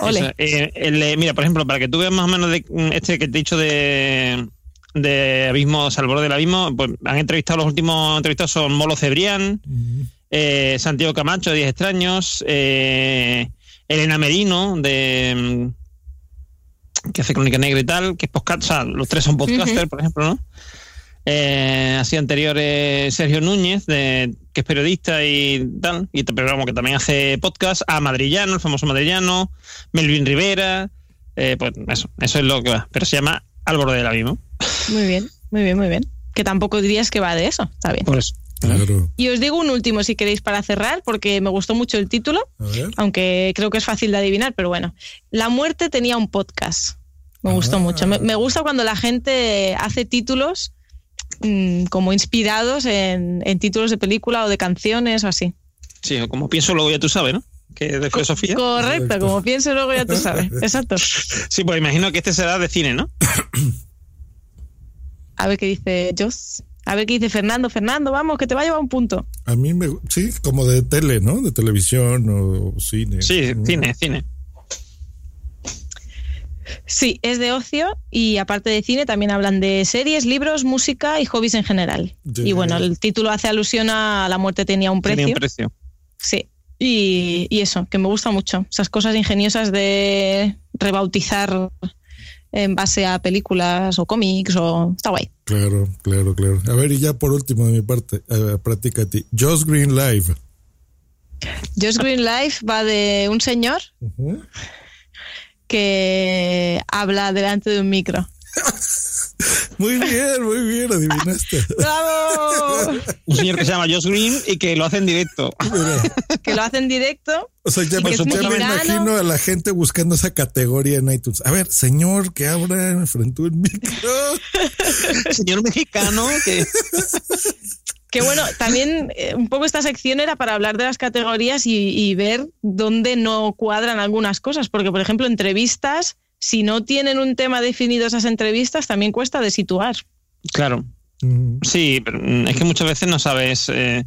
Ole. Eh, mira, por ejemplo, para que tú veas más o menos de, mm, este que te he dicho de, de Abismo, Salvador del Abismo, pues han entrevistado, los últimos entrevistados son Molo Cebrián, eh, Santiago Camacho, Diez Extraños, eh, Elena Merino, de mm, que hace Crónica Negra y tal, que es podcast, o sea, los tres son podcasters, por ejemplo, ¿no? Eh, así anteriores Sergio Núñez, de, que es periodista y tal, y te programa que también hace podcast, a Madrillano, el famoso Madrillano, Melvin Rivera, eh, pues eso, eso es lo que va, pero se llama Al borde del abismo. Muy bien, muy bien, muy bien. Que tampoco dirías que va de eso, está bien. Pues, Y os digo un último si queréis para cerrar, porque me gustó mucho el título, aunque creo que es fácil de adivinar, pero bueno. La muerte tenía un podcast. Me gustó ah. mucho. me, gusta cuando la gente hace títulos Mm, como inspirados en, títulos de película o de canciones o así. Sí, o como pienso luego ya tú sabes, ¿no? Que de filosofía. Correcto, como pienso luego ya tú sabes. Exacto. Sí, pues imagino que este será de cine, ¿no? A ver qué dice Joss. A ver qué dice Fernando. Fernando, vamos, que te va a llevar un punto. A mí me. Sí, como de tele, ¿no? De televisión o cine. Sí, cine, cine. Sí, es de ocio y aparte de cine también hablan de series, libros, música y hobbies en general. Y bueno, el título hace alusión a La muerte tenía un precio. Tenía un precio. Sí. Y, eso, que me gusta mucho. Esas cosas ingeniosas de rebautizar en base a películas o cómics o está guay. Claro, claro, claro. A ver, y ya por último de mi parte, eh, a ti. Josh Green Live. Josh Green Live va de un señor que habla delante de un micro. Muy bien, muy bien, adivinaste. ¡Bravo! Un señor que se llama Josh Green y que lo hace en directo. que lo hace en directo. O sea, ya, me, imagino a la gente buscando esa categoría en iTunes. A ver, señor que habla frente a un micro. señor mexicano que. Que bueno, también eh, un poco esta sección era para hablar de las categorías y, ver dónde no cuadran algunas cosas, porque por ejemplo, entrevistas, si no tienen un tema definido esas entrevistas, también cuesta de situar. Claro. Sí, pero mm, es que muchas veces no sabes. Eh,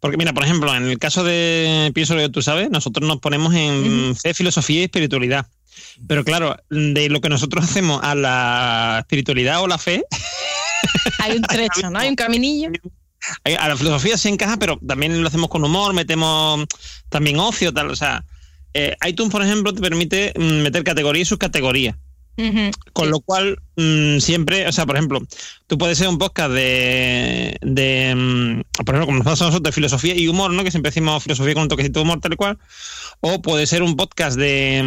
porque mira, por ejemplo, en el caso de Pienso lo que tú sabes, nosotros nos ponemos en fe, filosofía y espiritualidad. Pero claro, de lo que nosotros hacemos a la espiritualidad o la fe. Hay un trecho, ¿no? Hay un caminillo a la filosofía se encaja, pero también lo hacemos con humor, metemos también ocio, tal. O sea, eh, iTunes, por ejemplo, te permite mm, meter categorías y subcategorías. Con lo cual, mm, siempre, o sea, por ejemplo, tú puedes ser un podcast de, de mm, por ejemplo, como nosotros nosotros, de filosofía y humor, ¿no? Que siempre decimos filosofía con un toquecito de humor, tal y cual. O puede ser un podcast de,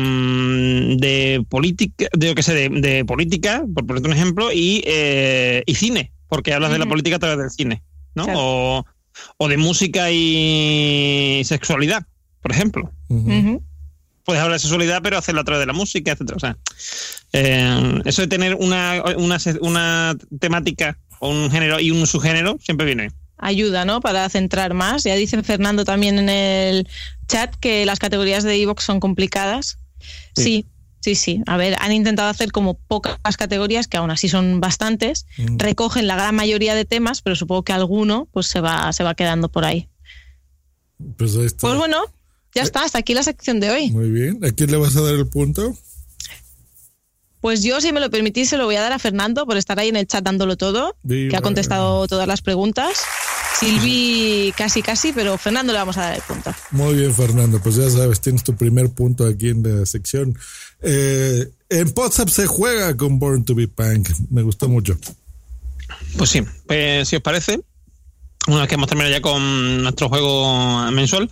de política, de lo que sé, de, política, por ponerte un ejemplo, y, eh, y cine, porque hablas de la política a través del cine. ¿no? O, de música y sexualidad, por ejemplo. Puedes hablar de sexualidad, pero hacerlo a través de la música, etcétera. O sea, eh, eso de tener una, una, una temática o un género y un subgénero siempre viene ayuda, ¿no? Para centrar más. Ya dice Fernando también en el chat que las categorías de Evox son complicadas. sí, Sí, sí. A ver, han intentado hacer como pocas categorías, que aún así son bastantes. Mm. Recogen la gran mayoría de temas, pero supongo que alguno pues se va, se va quedando por ahí. Pues, pues bueno, ya está. Hasta aquí la sección de hoy. Muy bien. ¿A quién le vas a dar el punto? Pues yo, si me lo permitís, se lo voy a dar a Fernando por estar ahí en el chat dándolo todo, que ha contestado todas las preguntas. Silvi casi casi, pero Fernando le vamos a dar el punto. Muy bien, Fernando. Pues ya sabes, tienes tu primer punto aquí en la sección. Eh, en WhatsApp se juega con Born to be Punk. Me gustó mucho. Pues sí, pues, si os parece, una vez que hemos terminado ya con nuestro juego mensual,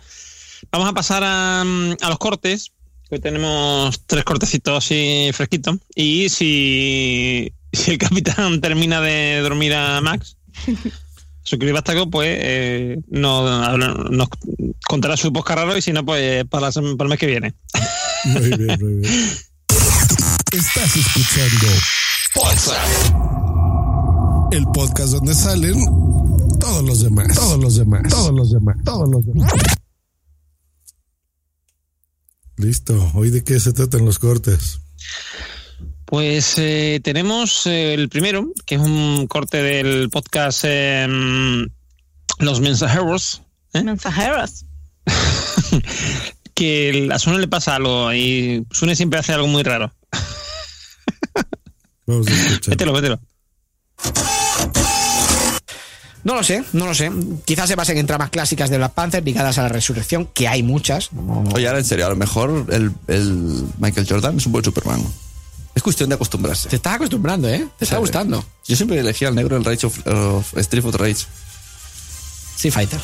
vamos a pasar a, los cortes. Hoy tenemos tres cortecitos así fresquitos. Y si, si el capitán termina de dormir a Max, su vástago, pues eh, nos, nos, contará su podcast raro y si no, pues para, para el mes que viene. Muy bien, muy bien. Estás escuchando El podcast donde salen todos los demás. Todos los demás. Todos los demás. Todos los demás. Listo. ¿Hoy de qué se tratan los cortes? Pues eh, tenemos eh, el primero, que es un corte del podcast em, Los Mensajeros. ¿eh? Mensajeros. que a Sune le pasa algo y Sune siempre hace algo muy raro. Vamos a escuchar. Vételo, vételo. No lo sé, no lo sé. Quizás se basen en tramas clásicas de Black Panther ligadas a la resurrección, que hay muchas. Oye, ahora en serio, a lo mejor el, el Michael Jordan es un buen Superman. Es cuestión de acostumbrarse. Te estás acostumbrando, ¿eh? Te está gustando. Yo siempre elegía al negro el Rage of, Street of Rage. Sí, Fighter.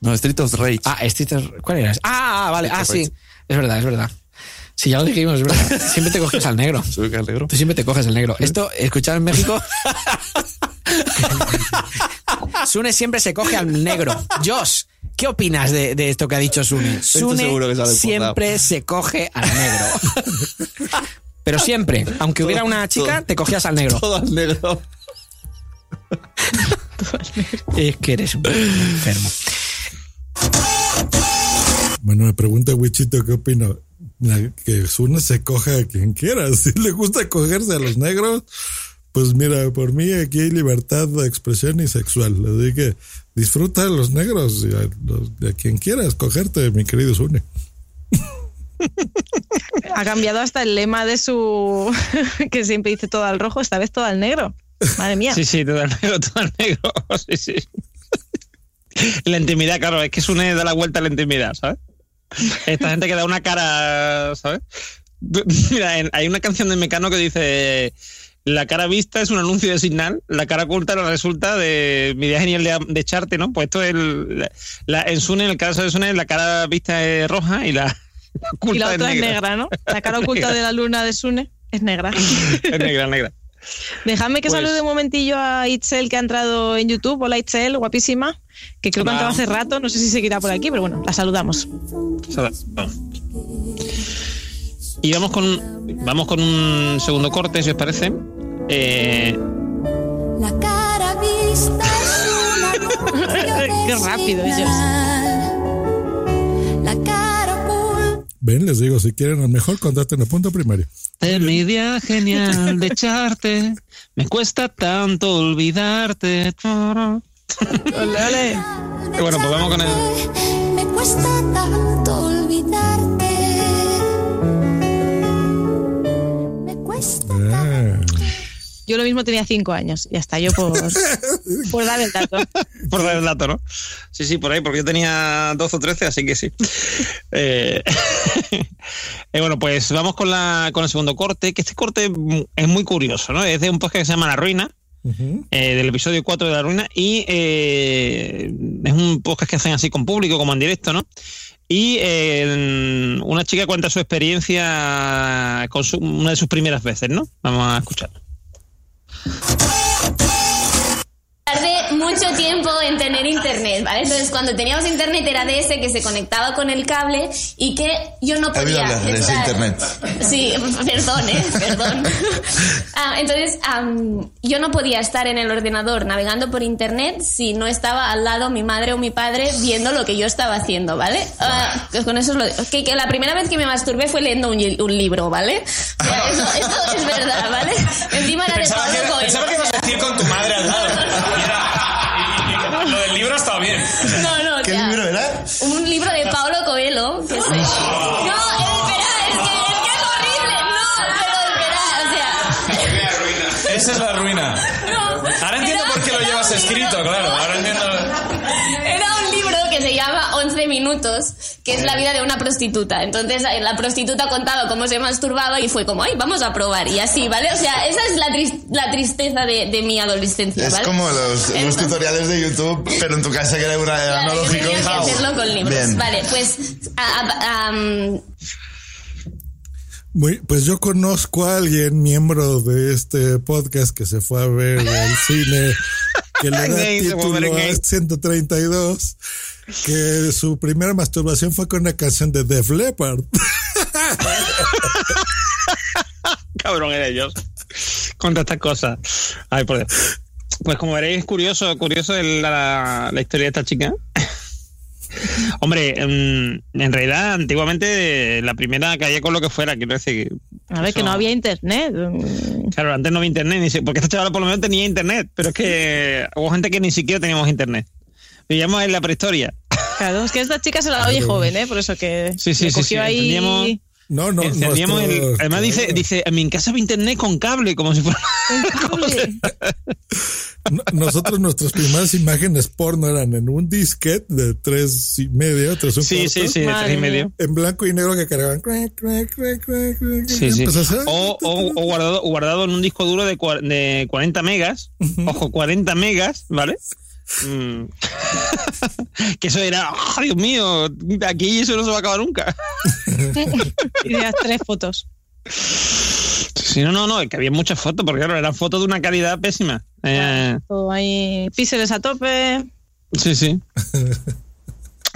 No, Street of Rage. Ah, Street of... ¿Cuál era? Ah, vale. ah, sí. Es verdad, es verdad. Sí, ya lo dijimos, es verdad. Siempre te coges al negro. al negro? Tú siempre te coges al negro. Esto, escuchar en México... Sune siempre se coge al negro. Josh, ¿qué opinas de, esto que ha dicho Sune? Sune siempre se coge al negro. Pero siempre, aunque hubiera una chica, te cogías al negro. Todo al negro. es que eres un enfermo. Bueno, me pregunta Wichito qué opina. Que Sune se coge a quien quiera. Si le gusta cogerse a los negros, pues mira, por mí aquí hay libertad de expresión y sexual. Así que disfruta de los negros y a, a quien quieras cogerte, mi querido Sune. Ha cambiado hasta el lema de su. que siempre dice todo al rojo, esta vez todo al negro. Madre mía. Sí, sí, todo al negro, todo al negro. Sí, sí. La intimidad, claro, es que es una da la vuelta a la intimidad, ¿sabes? Esta gente que da una cara, ¿sabes? Mira, hay una canción de Mecano que dice la cara vista es un anuncio de Signal, la cara oculta resulta de mi idea genial de, echarte, ¿no? Pues esto es el, la, en Sune, en el caso de Sune, la cara vista es roja y la, y la otra es negra. ¿no? La cara oculta de la luna de Sune es negra. es negra, negra. Déjame que pues salude un momentillo a Itzel que ha entrado en YouTube. Hola Itzel, guapísima. Que creo que ha entrado hace rato. No sé si seguirá por aquí, pero bueno, la saludamos. Y vamos con, vamos con un segundo corte, si os parece. Eh... La cara vista es una Qué rápido ellos. Ven, les digo, si quieren al mejor, contacten a punto primario. De mi idea genial de echarte, me cuesta tanto olvidarte. Ole, ole. bueno, pues vamos con él. Me cuesta tanto olvidarte. Ah. Yo lo mismo tenía cinco años y hasta yo por, por dar el dato. por dar el dato, ¿no? Sí, sí, por ahí, porque yo tenía 12 o 13, así que sí. Eh, eh, bueno, pues vamos con, la, con el segundo corte, que este corte es muy curioso, ¿no? Es de un podcast que se llama La Ruina, eh, del episodio 4 de La Ruina, y es un podcast que hacen así con público, como en directo, ¿no? Y una chica cuenta su experiencia con una de sus primeras veces, ¿no? Vamos a escucharlo. Mucho tiempo en tener internet, ¿vale? Entonces, cuando teníamos internet era de ese que se conectaba con el cable y que yo no podía. de ese internet. Sí, perdón, ¿eh? Perdón. ah, entonces, yo no podía estar en el ordenador navegando por internet si no estaba al lado mi madre o mi padre viendo lo que yo estaba haciendo, ¿vale? Pues con eso es lo que, que, la primera vez que me masturbé fue leyendo un, un libro, ¿vale? O sea, eso, eso, es verdad, ¿vale? Encima era de Pensaba que, pensaba que ibas a decir con tu madre al lado. No, no, ¿Qué ya. libro era? Un libro de Paulo Coelho. Que se... No, espera, es que, es que es horrible. No, pero espera, o sea. Esa es la ruina. No, Ahora entiendo por qué lo llevas escrito, claro. Ahora entiendo. 15 minutos, que es la vida de una prostituta. Entonces eh, la prostituta contaba cómo se masturbaba y fue como, ay, vamos a probar. Y así, ¿vale? O sea, esa es la, tristeza de, mi adolescencia. Es como los, tutoriales de YouTube, pero en tu casa que era una de claro, que hacerlo con libros. Bien. Vale, pues... A, a, pues yo conozco a alguien, miembro de este podcast, que se fue a ver el cine que le da título a 132 que su primera masturbación fue con una canción de Def Leppard. Cabrón eres ellos. Contra estas cosas. Ay, por Dios. Pues como veréis, curioso, curioso la, la historia de esta chica. Hombre, en, realidad, antiguamente la primera caía con lo que fuera, quiero decir. A ver, que no había internet. Claro, antes no había internet, porque esta chavala por lo menos tenía internet, pero es que hubo gente que ni siquiera teníamos internet. Vivíamos en la prehistoria. Claro, es que esta chica se la oye joven, ¿eh? Por eso que sí, sí, cogió ahí. No, no, no. además dice, dice, en mi casa había internet con cable, como si fuera. Nosotros nuestras primeras imágenes porno eran en un disquete de tres y medio, tres un Sí, sí, sí, tres y medio. En blanco y negro que cargaban. Sí, sí. O, o, o, guardado, guardado en un disco duro de, de 40 megas. Ojo, 40 megas, ¿vale? Mm. que eso era, oh, Dios mío, aquí eso no se va a acabar nunca. y las tres fotos. Sí, no, no, no, que había muchas fotos, porque claro, eran fotos de una calidad pésima. Eh, todo ahí, píxeles a tope. Sí, sí.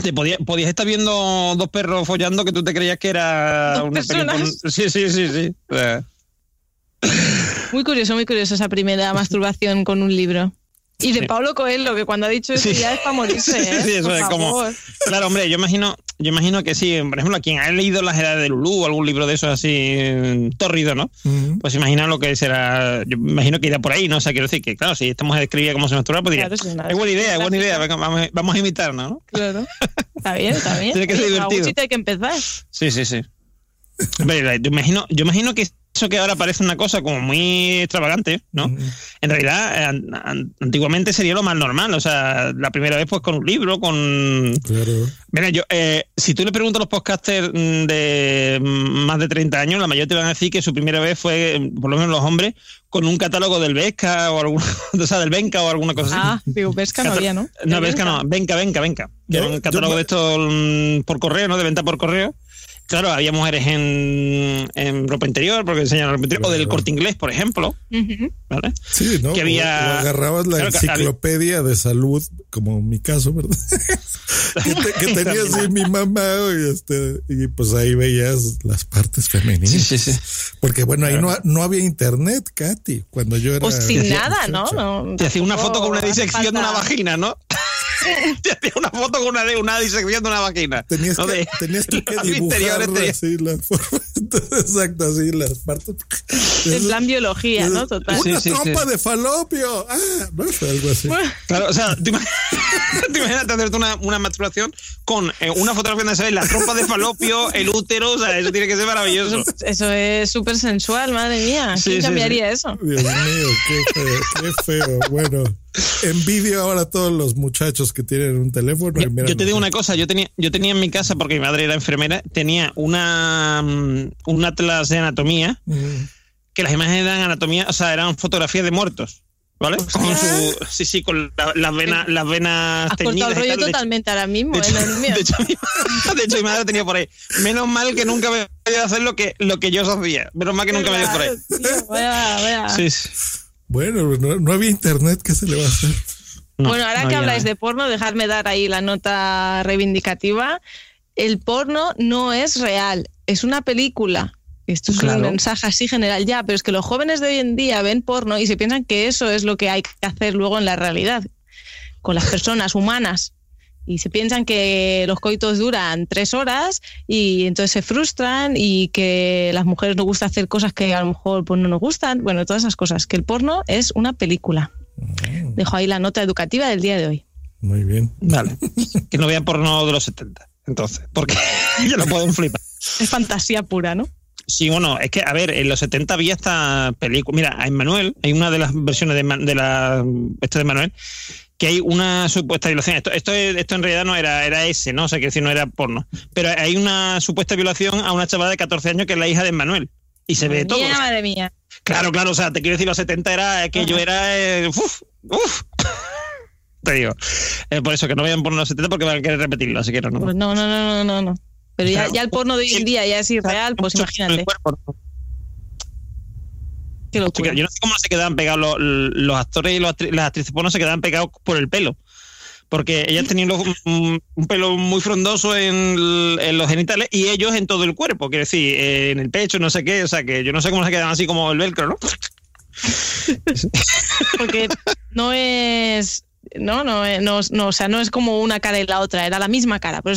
Te podías, podías, estar viendo dos perros follando que tú te creías que era una Sí, sí, sí, sí. Muy curioso, muy curioso esa primera masturbación con un libro. Y de Pablo Coelho, que cuando ha dicho eso ya es para morirse, ¿eh? Sí, eso es como. Claro, hombre, yo imagino, yo imagino que sí, por ejemplo, quien ha leído Las Edades de Lulú o algún libro de esos así torrido, ¿no? Pues imagina lo que será. Yo imagino que irá por ahí, ¿no? O sea, quiero decir que, claro, si esta mujer escribía cómo se masturba, pues diría, es buena idea, es buena idea, vamos, vamos a imitarnos, ¿no? Claro. Está bien, está bien. Tiene que ser divertido. hay que empezar. Sí, sí, sí. Hombre, yo imagino, yo imagino que eso que ahora parece una cosa como muy extravagante, ¿no? En realidad, eh, antiguamente sería lo más normal. O sea, la primera vez, pues con un libro, con. Claro. Mira, yo, eh, si tú le preguntas a los podcasters mm, de más de 30 años, la mayoría te van a decir que su primera vez fue, por lo menos los hombres, con un catálogo del Vesca o alguna, o sea, del Venca o alguna cosa así. Ah, digo, Vesca no había, ¿no? No, Vesca no, Venca, Venca, Venca. Que era un catálogo de estos mm, por correo, ¿no? De venta por correo Claro, había mujeres en, ropa interior, porque enseñan ropa interior, o del corte inglés, por ejemplo. ¿Vale? Sí, ¿no? Que había, agarrabas la enciclopedia de salud, como mi caso, ¿verdad? que, tenía así mi mamá, y, este, y pues ahí veías las partes femeninas. Sí, sí, sí. Porque bueno, ahí no, no había internet, Katy, cuando yo era. Pues sin nada, ¿no? no Te hacía una foto con una disección de una vagina, ¿no? Te hacía una foto con una, una disección de una vagina. Tenías, que, tenías que dibujar así la forma. Exacto, así las partes. En plan biología, ¿no? Total. Una trompa de falopio. Ah, no es algo así. Claro, o sea, te, imaginas hacerte una, una masturbación con eh, una fotografía donde se ve la trompa de falopio, el útero, o sea, eso tiene que ser maravilloso. Eso es súper sensual, madre mía. ¿Quién cambiaría eso? Dios mío, qué feo, qué feo. Bueno. Envidio ahora a todos los muchachos que tienen un teléfono. Yo, te digo una cosa, yo tenía, yo tenía en mi casa, porque mi madre era enfermera, tenía una mm, un atlas de anatomía, que las imágenes de anatomía, o sea, eran fotografías de muertos. ¿Vale? Con su, sí, sí, con las venas, las venas Has teñidas. el rollo totalmente ahora mismo. De hecho, de, hecho, mi, madre tenía por ahí. Menos mal que nunca me a hacer lo que, lo que yo hacía. Menos mal que nunca me dio por ahí. vaya, vaya. Sí, sí. Bueno, no, había internet, ¿qué se le va a hacer? bueno, ahora que habláis de porno, dejadme dar ahí la nota reivindicativa. El porno no es real, es una película. Esto es un mensaje así general ya, pero es que los jóvenes de hoy en día ven porno y se piensan que eso es lo que hay que hacer luego en la realidad, con las personas humanas y se piensan que los coitos duran tres horas y entonces se frustran y que las mujeres nos gusta hacer cosas que a lo mejor pues, no nos gustan. Bueno, todas esas cosas. Que el porno es una película. Mm. Dejo ahí la nota educativa del día de hoy. Muy bien. Vale. que no vean porno de los 70, entonces, porque ya lo pueden flipar. Es fantasía pura, ¿no? Sí, bueno, es que, a ver, en los 70 había esta película. Mira, en Manuel, hay una de las versiones de, de la. Esto de Manuel, que hay una supuesta violación. Esto, esto, esto en realidad no era, era ese, ¿no? O sea, que decir, no era porno. Pero hay una supuesta violación a una chavala de 14 años que es la hija de Manuel. Y se ve todo. Madre mía. Claro, claro, o sea, te quiero decir, los 70 era que yo era. Eh, uf, uf. te digo. por eso que no vayan por los 70 porque van a querer repetirlo, así que no. Pues no, no, no, no, no. Pero ya, ya el porno de hoy en día ya es irreal, pues imagínate. Qué locura. Yo no sé cómo se quedan pegados los, los actores y los actri- las actrices porno se quedan pegados por el pelo. Porque ellas tenían los- un, un pelo muy frondoso en, los genitales y ellos en todo el cuerpo. Quiero decir, eh, en el pecho, no sé qué. O sea, que yo no sé cómo se quedan así como el velcro, ¿no? Porque no es. No, no, eh, no, no, o sea, no es como una cara y la otra, era la misma cara. Pero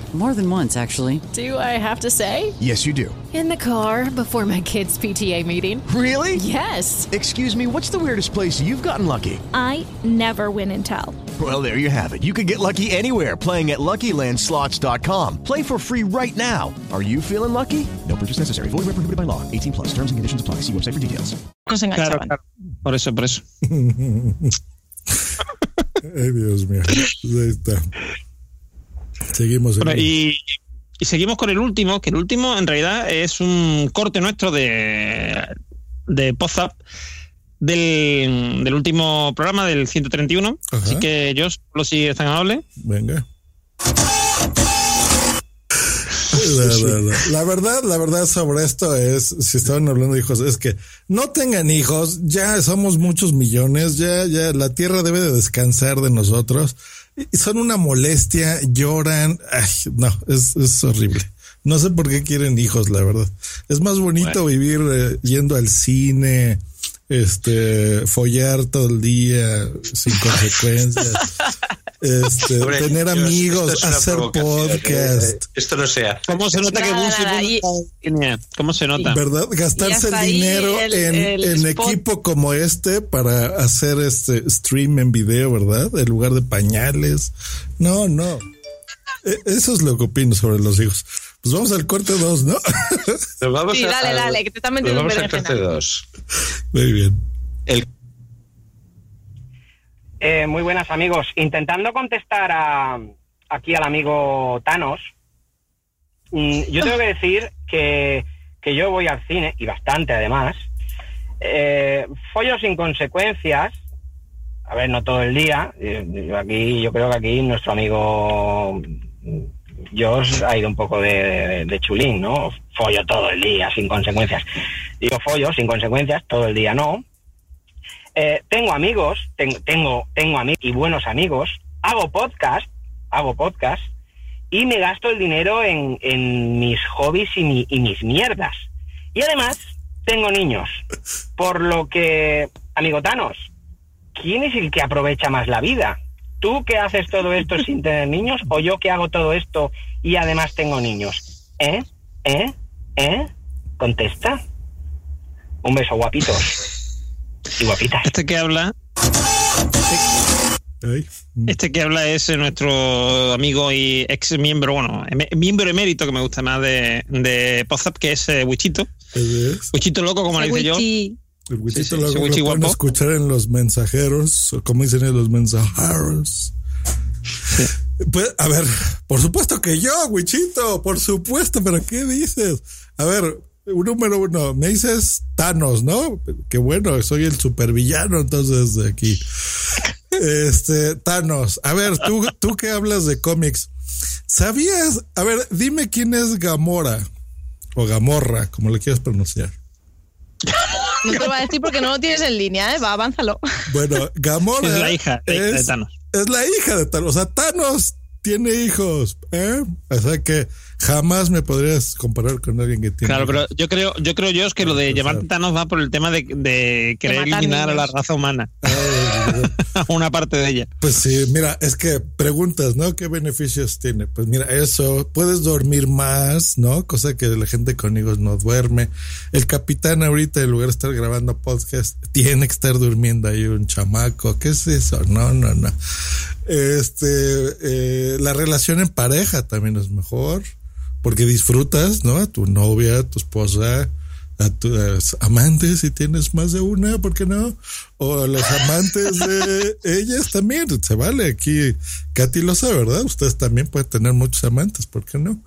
More than once, actually. Do I have to say? Yes, you do. In the car before my kids' PTA meeting. Really? Yes. Excuse me, what's the weirdest place you've gotten lucky? I never win and tell. Well, there you have it. You can get lucky anywhere playing at LuckyLandSlots.com. Play for free right now. Are you feeling lucky? No purchase necessary. Void where prohibited by law. 18 plus. Terms and conditions apply. See website for details. nos Claro, enganchaban. claro. Por eso, por eso. Ay, Dios mío. Ahí está. Seguimos. Bueno, y, y seguimos con el último, que el último en realidad es un corte nuestro de, de del, del último programa del 131. Así que yo, lo si es tan amable. Venga. La, la, la. La verdad, la verdad sobre esto es, si estaban hablando de hijos, es que no tengan hijos, ya somos muchos millones, ya, ya la tierra debe de descansar de nosotros. Son una molestia, lloran, ay, no, es, es horrible. No sé por qué quieren hijos, la verdad. Es más bonito vivir eh, yendo al cine, este, follar todo el día sin consecuencias. Este, Hombre, tener Dios, amigos, es hacer provocación, podcast. eh, Esto no sea. ¿Cómo se nota que Nada, Bunsi nada, y- ¿Cómo se nota? ¿Verdad? Gastarse el dinero el- en, el en equipo como este para hacer este stream en video, ¿verdad? En lugar de pañales. No, no. E- Eso es lo que opino sobre los hijos. Pues vamos al corte 2, ¿no? Nos vamos Sí, a- dale, al- dale, que te están metiendo en vamos al corte 2. Muy bien. El Eh, muy buenas amigos. Intentando contestar a, aquí al amigo Thanos, mm, yo tengo que decir que, que yo voy al cine, y bastante además, eh, follo sin consecuencias, a ver, no todo el día, eh, aquí, yo creo que aquí nuestro amigo Josh ha ido un poco de, de- de chulín, ¿no? Follo todo el día sin consecuencias. Digo follo sin consecuencias, todo el día no. Eh, tengo amigos, ten- tengo, tengo amigos y buenos amigos, hago podcast, hago podcast y me gasto el dinero en, mis hobbies y, mi- y mis mierdas. Y además tengo niños, por lo que, amigo Thanos, ¿quién es el que aprovecha más la vida? ¿Tú que haces todo esto sin tener niños o yo que hago todo esto y además tengo niños? ¿Eh? ¿Eh? ¿Eh? Contesta. Un beso, guapitos. Y guapitas. Este que habla. Este que habla es nuestro amigo y ex miembro, bueno, em- miembro emérito que me gusta más de, de Podzap, que es eh, Wichito. Wichito loco, como le dice yo. El Wichito Sí, sí, lo, pueden escuchar en los mensajeros, o como dicen en los mensajeros. Pues, a ver, por supuesto que yo, Wichito, por supuesto, pero ¿qué dices? A ver, número uno, me dices Thanos, ¿no? Que bueno, soy el supervillano entonces de aquí. Este, Thanos, a ver, tú, tú que hablas de cómics, ¿sabías? A ver, dime quién es Gamora o Gamorra, como le quieras pronunciar. No te lo voy a decir porque no lo tienes en línea, ¿eh? Va, avánzalo. Bueno, Gamora Es la hija, la hija de es, Thanos. es la hija de Thanos. O sea, Thanos tiene hijos, ¿eh? O sea que jamás me podrías comparar con alguien que tiene Claro, pero yo creo, yo creo yo es que lo de llamar Thanos va por el tema de, de querer eliminar a la raza humana. Ay, una parte de ella. Pues sí, mira, es que preguntas, ¿no? ¿Qué beneficios tiene? Pues mira, eso, puedes dormir más, ¿no? Cosa que la gente con hijos no duerme. El capitán ahorita, en lugar de estar grabando podcast, tiene que estar durmiendo ahí un chamaco. ¿Qué es eso? No, no, no. Este, eh, la relación en pareja también es mejor porque disfrutas, ¿no? A tu novia, a tu esposa, a tus amantes, si tienes más de una, ¿por qué no? O a los amantes de ellas también, se vale. Aquí Katy lo sabe, ¿verdad? Ustedes también pueden tener muchos amantes, ¿por qué no?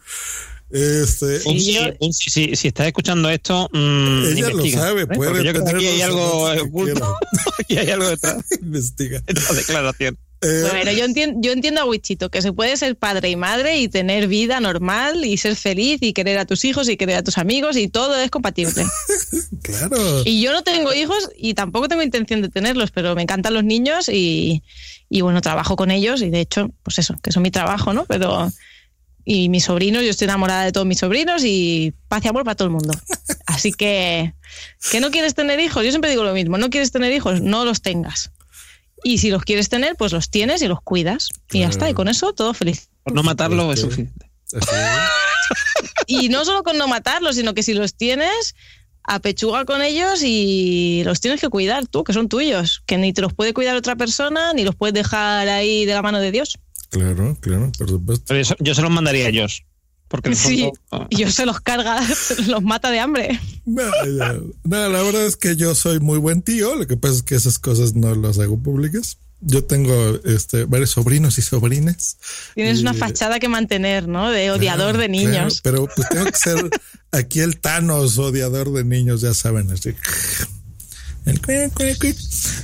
Este, si, si, si, estás escuchando esto, mmm, ella lo sabe, ¿eh? puede yo creo que aquí hay algo oculto. aquí hay algo detrás. Investiga. Esta declaración. Eh, Bueno, yo entiendo, yo entiendo a Wichito que se puede ser padre y madre y tener vida normal y ser feliz y querer a tus hijos y querer a tus amigos y todo es compatible. claro. Y yo no tengo hijos y tampoco tengo intención de tenerlos, pero me encantan los niños y, y bueno, trabajo con ellos y de hecho, pues eso, que son mi trabajo, ¿no? Pero y mis sobrinos, yo estoy enamorada de todos mis sobrinos y paz y amor para todo el mundo. Así que, que no quieres tener hijos, yo siempre digo lo mismo, no quieres tener hijos, no los tengas. Y si los quieres tener, pues los tienes y los cuidas. Y ya está, y con eso todo feliz. Por no matarlo es suficiente. Y no solo con no matarlos, sino que si los tienes, apechuga con ellos y los tienes que cuidar tú, que son tuyos, que ni te los puede cuidar otra persona, ni los puedes dejar ahí de la mano de Dios. Claro, claro, por supuesto. Pero eso- yo se los mandaría a ellos. Porque Sí, fondo- y yo se los carga, los mata de hambre. No. No, la verdad es que yo soy muy buen tío. Lo que pasa es que esas cosas no las hago públicas. Yo tengo este, varios sobrinos y sobrinas. Tienes Y- una fachada que mantener, ¿no? De odiador de Claro, niños. pero pues tengo que ser aquí el Thanos odiador de niños, ya saben, así. El.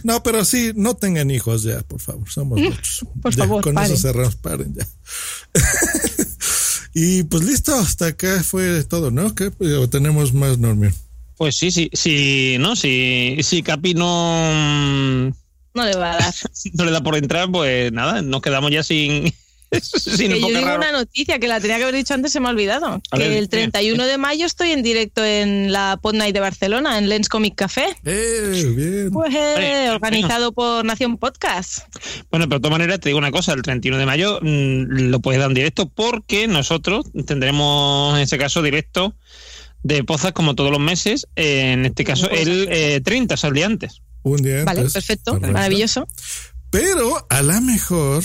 No, pero sí, no tengan hijos ya, por favor, somos muchos. Por Ya, favor, con paren. eso cerramos, paren ya. Y pues listo, hasta acá fue todo, ¿no? ¿Qué? ¿O tenemos más, Normion? Pues sí, sí, sí, no, si, si Capi no, mm, No le va a dar. no le da por entrar, pues nada, nos quedamos ya sin, sin Que yo digo raro. una noticia que la tenía que haber dicho antes, se me ha olvidado. A que ver, el 31 de mayo estoy en directo en la Pod Night de Barcelona, en Lens Comic Café. Eh, bien. Pues eh, Vale, organizado por Nación Podcast. Bueno, pero de todas maneras te digo una cosa, el 31 de mayo mm, lo puedes dar en directo porque nosotros tendremos en ese caso directo de pozas como todos los meses, eh, en este caso el eh, 30, o sea, el día antes. Un día Vale, antes. perfecto, Correcto. maravilloso. Pero a la mejor,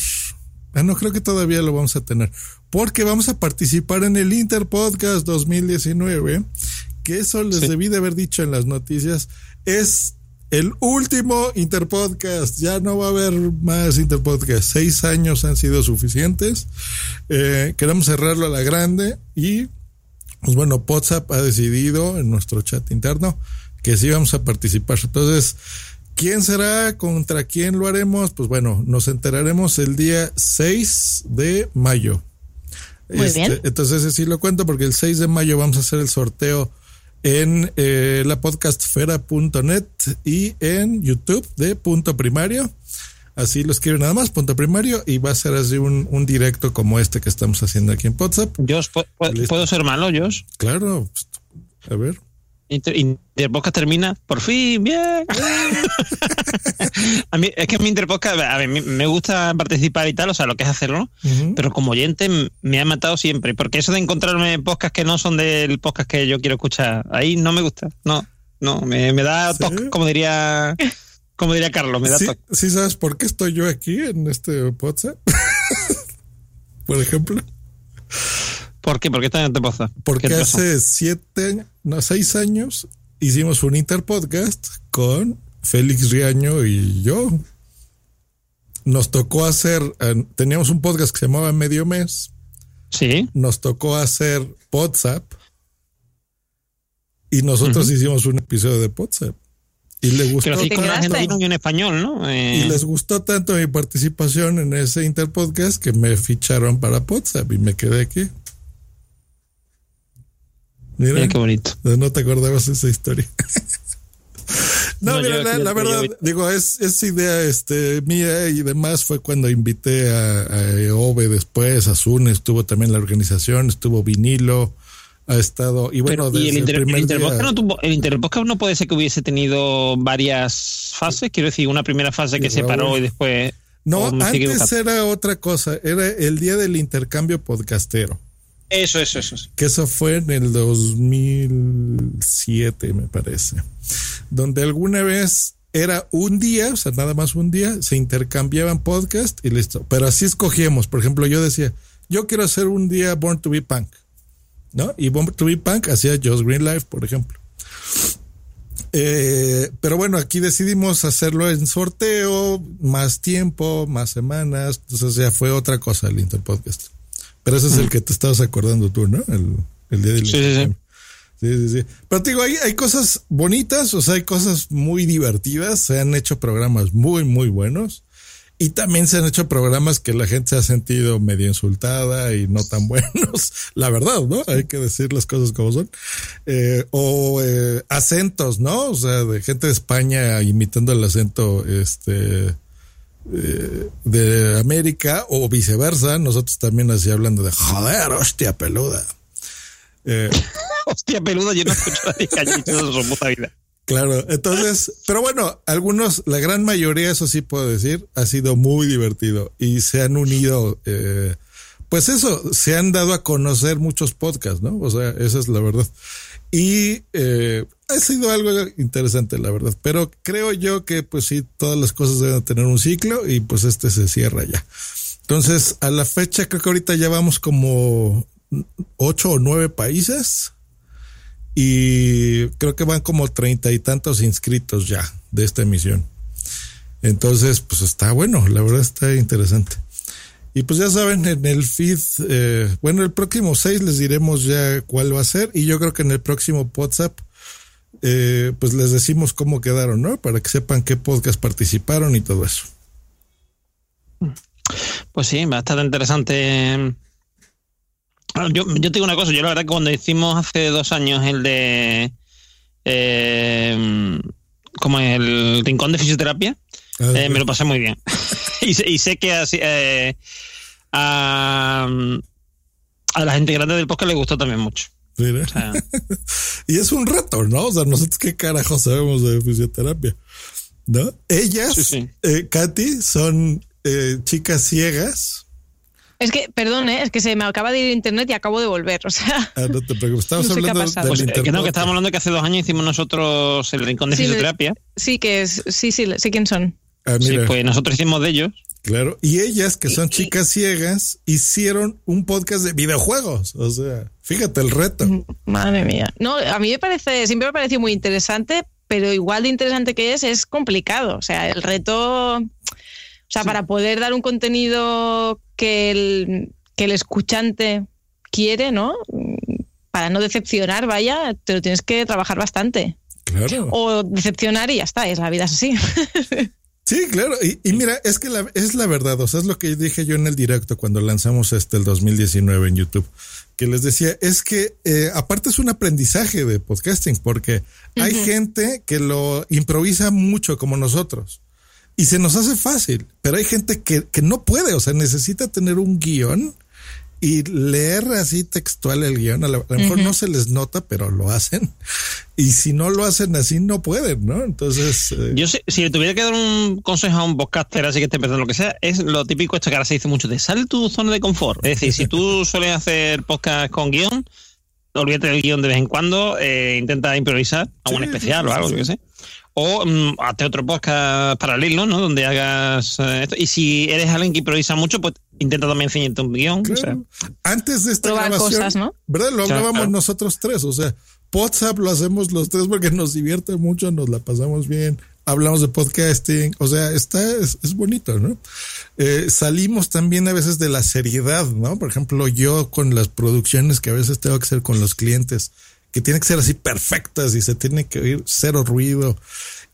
ah, no creo que todavía lo vamos a tener, porque vamos a participar en el Interpodcast 2019, que eso les Sí. debí de haber dicho en las noticias, es el último Interpodcast, ya no va a haber más Interpodcast, seis años han sido suficientes, Eh, queremos cerrarlo a la grande y pues bueno, WhatsApp ha decidido en nuestro chat interno que sí vamos a participar. Entonces, ¿quién será? ¿Contra quién lo haremos? Pues bueno, nos enteraremos el día 6 de mayo. Muy bien. Entonces, ese sí lo cuento porque el 6 de mayo vamos a hacer el sorteo en eh, la podcastfera.net y en YouTube de Punto Primario. Así lo escriben nada más, punto primario, y va a ser así un, un directo como este que estamos haciendo aquí en WhatsApp. Josh, ¿pu- pu- Listo. ¿puedo ser malo, Josh? Claro, pues, a ver. Inter- termina, por fin, bien. a mí, es que mi Interpodcast, a ver, me- gusta participar y tal, o sea, lo que es hacerlo, pero como oyente me ha matado siempre, porque eso de encontrarme podcasts que no son del podcast que yo quiero escuchar, ahí no me gusta, no, no, me, me da ¿Sí? como diría, como diría Carlos, me da ¿Sí, sí sabes por qué estoy yo aquí en este WhatsApp? por ejemplo. ¿Por qué? ¿Por qué está en Interpodcast? Porque hace siete, no, seis años hicimos un interpodcast con Félix Riaño y yo. Nos tocó hacer, eh, teníamos un podcast que se llamaba Medio Mes. Sí. Nos tocó hacer WhatsApp. Y nosotros hicimos un episodio de WhatsApp. Y le gustó. Pero sí ¿Te con un quedaste? argentino y un español, ¿no? Eh, Y les gustó tanto mi participación en ese interpodcast que me ficharon para WhatsApp y me quedé aquí. Mira, mira qué bonito. no te acordabas de esa historia. no, No, mira, yo- la, yo- la yo- verdad, digo, es, es idea este, mía y demás. Fue cuando invité a, a Ove después, a Zune, estuvo también la organización, estuvo Vinilo, ha estado. Y bueno, y el, inter, el día- no tuvo- el no puede ser que hubiese tenido varias fases. Quiero decir, una primera fase que se paró y después. No, antes era otra cosa. Era el día del intercambio podcastero. Eso, eso, eso. Que eso fue en el 2007, me parece. Donde alguna vez era un día, o sea, nada más un día, se intercambiaban podcast y listo. Pero así escogíamos. Por ejemplo, yo decía, yo quiero hacer un día Born to be Punk. ¿No? Y Born to be Punk hacía Josh Green Life, por ejemplo. Eh, pero bueno, aquí decidimos hacerlo en sorteo, más tiempo, más semanas. Entonces ya fue otra cosa el Interpodcast. Pero ese es el que te estabas acordando tú, ¿no? El, el día del Sí, sí. Sí, sí, sí. Pero te digo, hay, hay cosas bonitas, o sea, hay cosas muy divertidas. Se han hecho programas muy, muy buenos. Y también se han hecho programas que la gente se ha sentido medio insultada y no tan buenos. La verdad, ¿no? Hay que decir las cosas como son. Eh, o eh, acentos, ¿no? O sea, de gente de España imitando el acento este eh, de América o viceversa. Nosotros también así hablando de joder, hostia peluda. Eh, Hostia, peluda, yo no escucho su puta vida. Claro, entonces, pero bueno, algunos, la gran mayoría, eso sí puedo decir, ha sido muy divertido y se han unido, eh, pues eso, se han dado a conocer muchos podcasts, ¿no? O sea, esa es la verdad. Y eh, ha sido algo interesante, la verdad, pero creo yo que pues sí, todas las cosas deben tener un ciclo y pues este se cierra ya. Entonces, a la fecha, creo que ahorita ya vamos como ocho o nueve países y creo que van como treinta y tantos inscritos ya de esta emisión. Entonces, pues está bueno, la verdad está interesante. Y pues ya saben, en el feed, eh, bueno, el próximo 6 les diremos ya cuál va a ser y yo creo que en el próximo WhatsApp, eh, pues les decimos cómo quedaron, ¿no? Para que sepan qué podcast participaron y todo eso. Pues sí, va a estar interesante. Yo, yo te digo una cosa, yo la verdad que cuando hicimos hace dos años el de eh, como el rincón de fisioterapia, Ah, eh, me lo pasé muy bien. y, sé, y sé que así, eh, a, a la gente grande del podcast le gustó también mucho. Mira. O sea, Y es un reto, ¿no? O sea, nosotros qué carajo sabemos de fisioterapia, ¿no? Ellas, Sí, sí. eh, Katy, son eh, chicas ciegas. Es que, perdón, ¿eh? es que se me acaba de ir internet y acabo de volver. O sea, Ah, no te preocupes, estamos No sé hablando pasado. del pues, eh, que no, que internet. estábamos hablando que hace dos años hicimos nosotros el rincón de Sí, le- fisioterapia. sí que es, sí, sí, sé quién son. Ah, Sí, pues nosotros hicimos de ellos. claro. Y ellas, que son chicas ciegas, hicieron un podcast de videojuegos. O sea, fíjate el reto. Madre mía. No, a mí me parece, siempre me ha parecido muy interesante, pero igual de interesante que es, es complicado. O sea, el reto, o sea, para poder dar un contenido que el, que el escuchante quiere, ¿no? Para no decepcionar, vaya, te lo tienes que trabajar bastante. Claro. O decepcionar y ya está, es la vida es así. Sí, claro. Y, y mira, es que la, es la verdad. O sea, es lo que dije yo en el directo cuando lanzamos este el 2019 en YouTube. Que les decía, es que eh, aparte es un aprendizaje de podcasting, porque hay gente que lo improvisa mucho como nosotros. Y se nos hace fácil, pero hay gente que, que no puede, o sea, necesita tener un guion y leer así textual el guion. A lo, a lo mejor no se les nota, pero lo hacen. Y si no lo hacen así, no pueden, ¿no? Entonces... eh, Yo sé- si le tuviera que dar un consejo a un podcaster así que esté empezando lo que sea, es lo típico esto que ahora se dice mucho de sal de tu zona de confort. Es decir, si tú sueles hacer podcast con guion, olvídate del guion de vez en cuando, eh, intenta improvisar, algún Sí, especial sí, o algo, sí, yo qué sé. O mm, hazte otro podcast paralelo, ¿no? Donde hagas eh, esto. Y si eres alguien que improvisa mucho, pues intenta también enseñarte un guion. o sea. antes de esta Probar grabación, cosas, ¿no? ¿verdad? Lo Claro, hablábamos claro. nosotros tres, o sea, WhatsApp lo hacemos los tres porque nos divierte mucho, nos la pasamos bien, hablamos de podcasting, o sea, está, es, es bonito, ¿no? Eh, salimos también a veces de la seriedad, ¿no? Por ejemplo, yo con las producciones que a veces tengo que hacer con los clientes, que tienen que ser así perfectas y se tiene que oír cero ruido.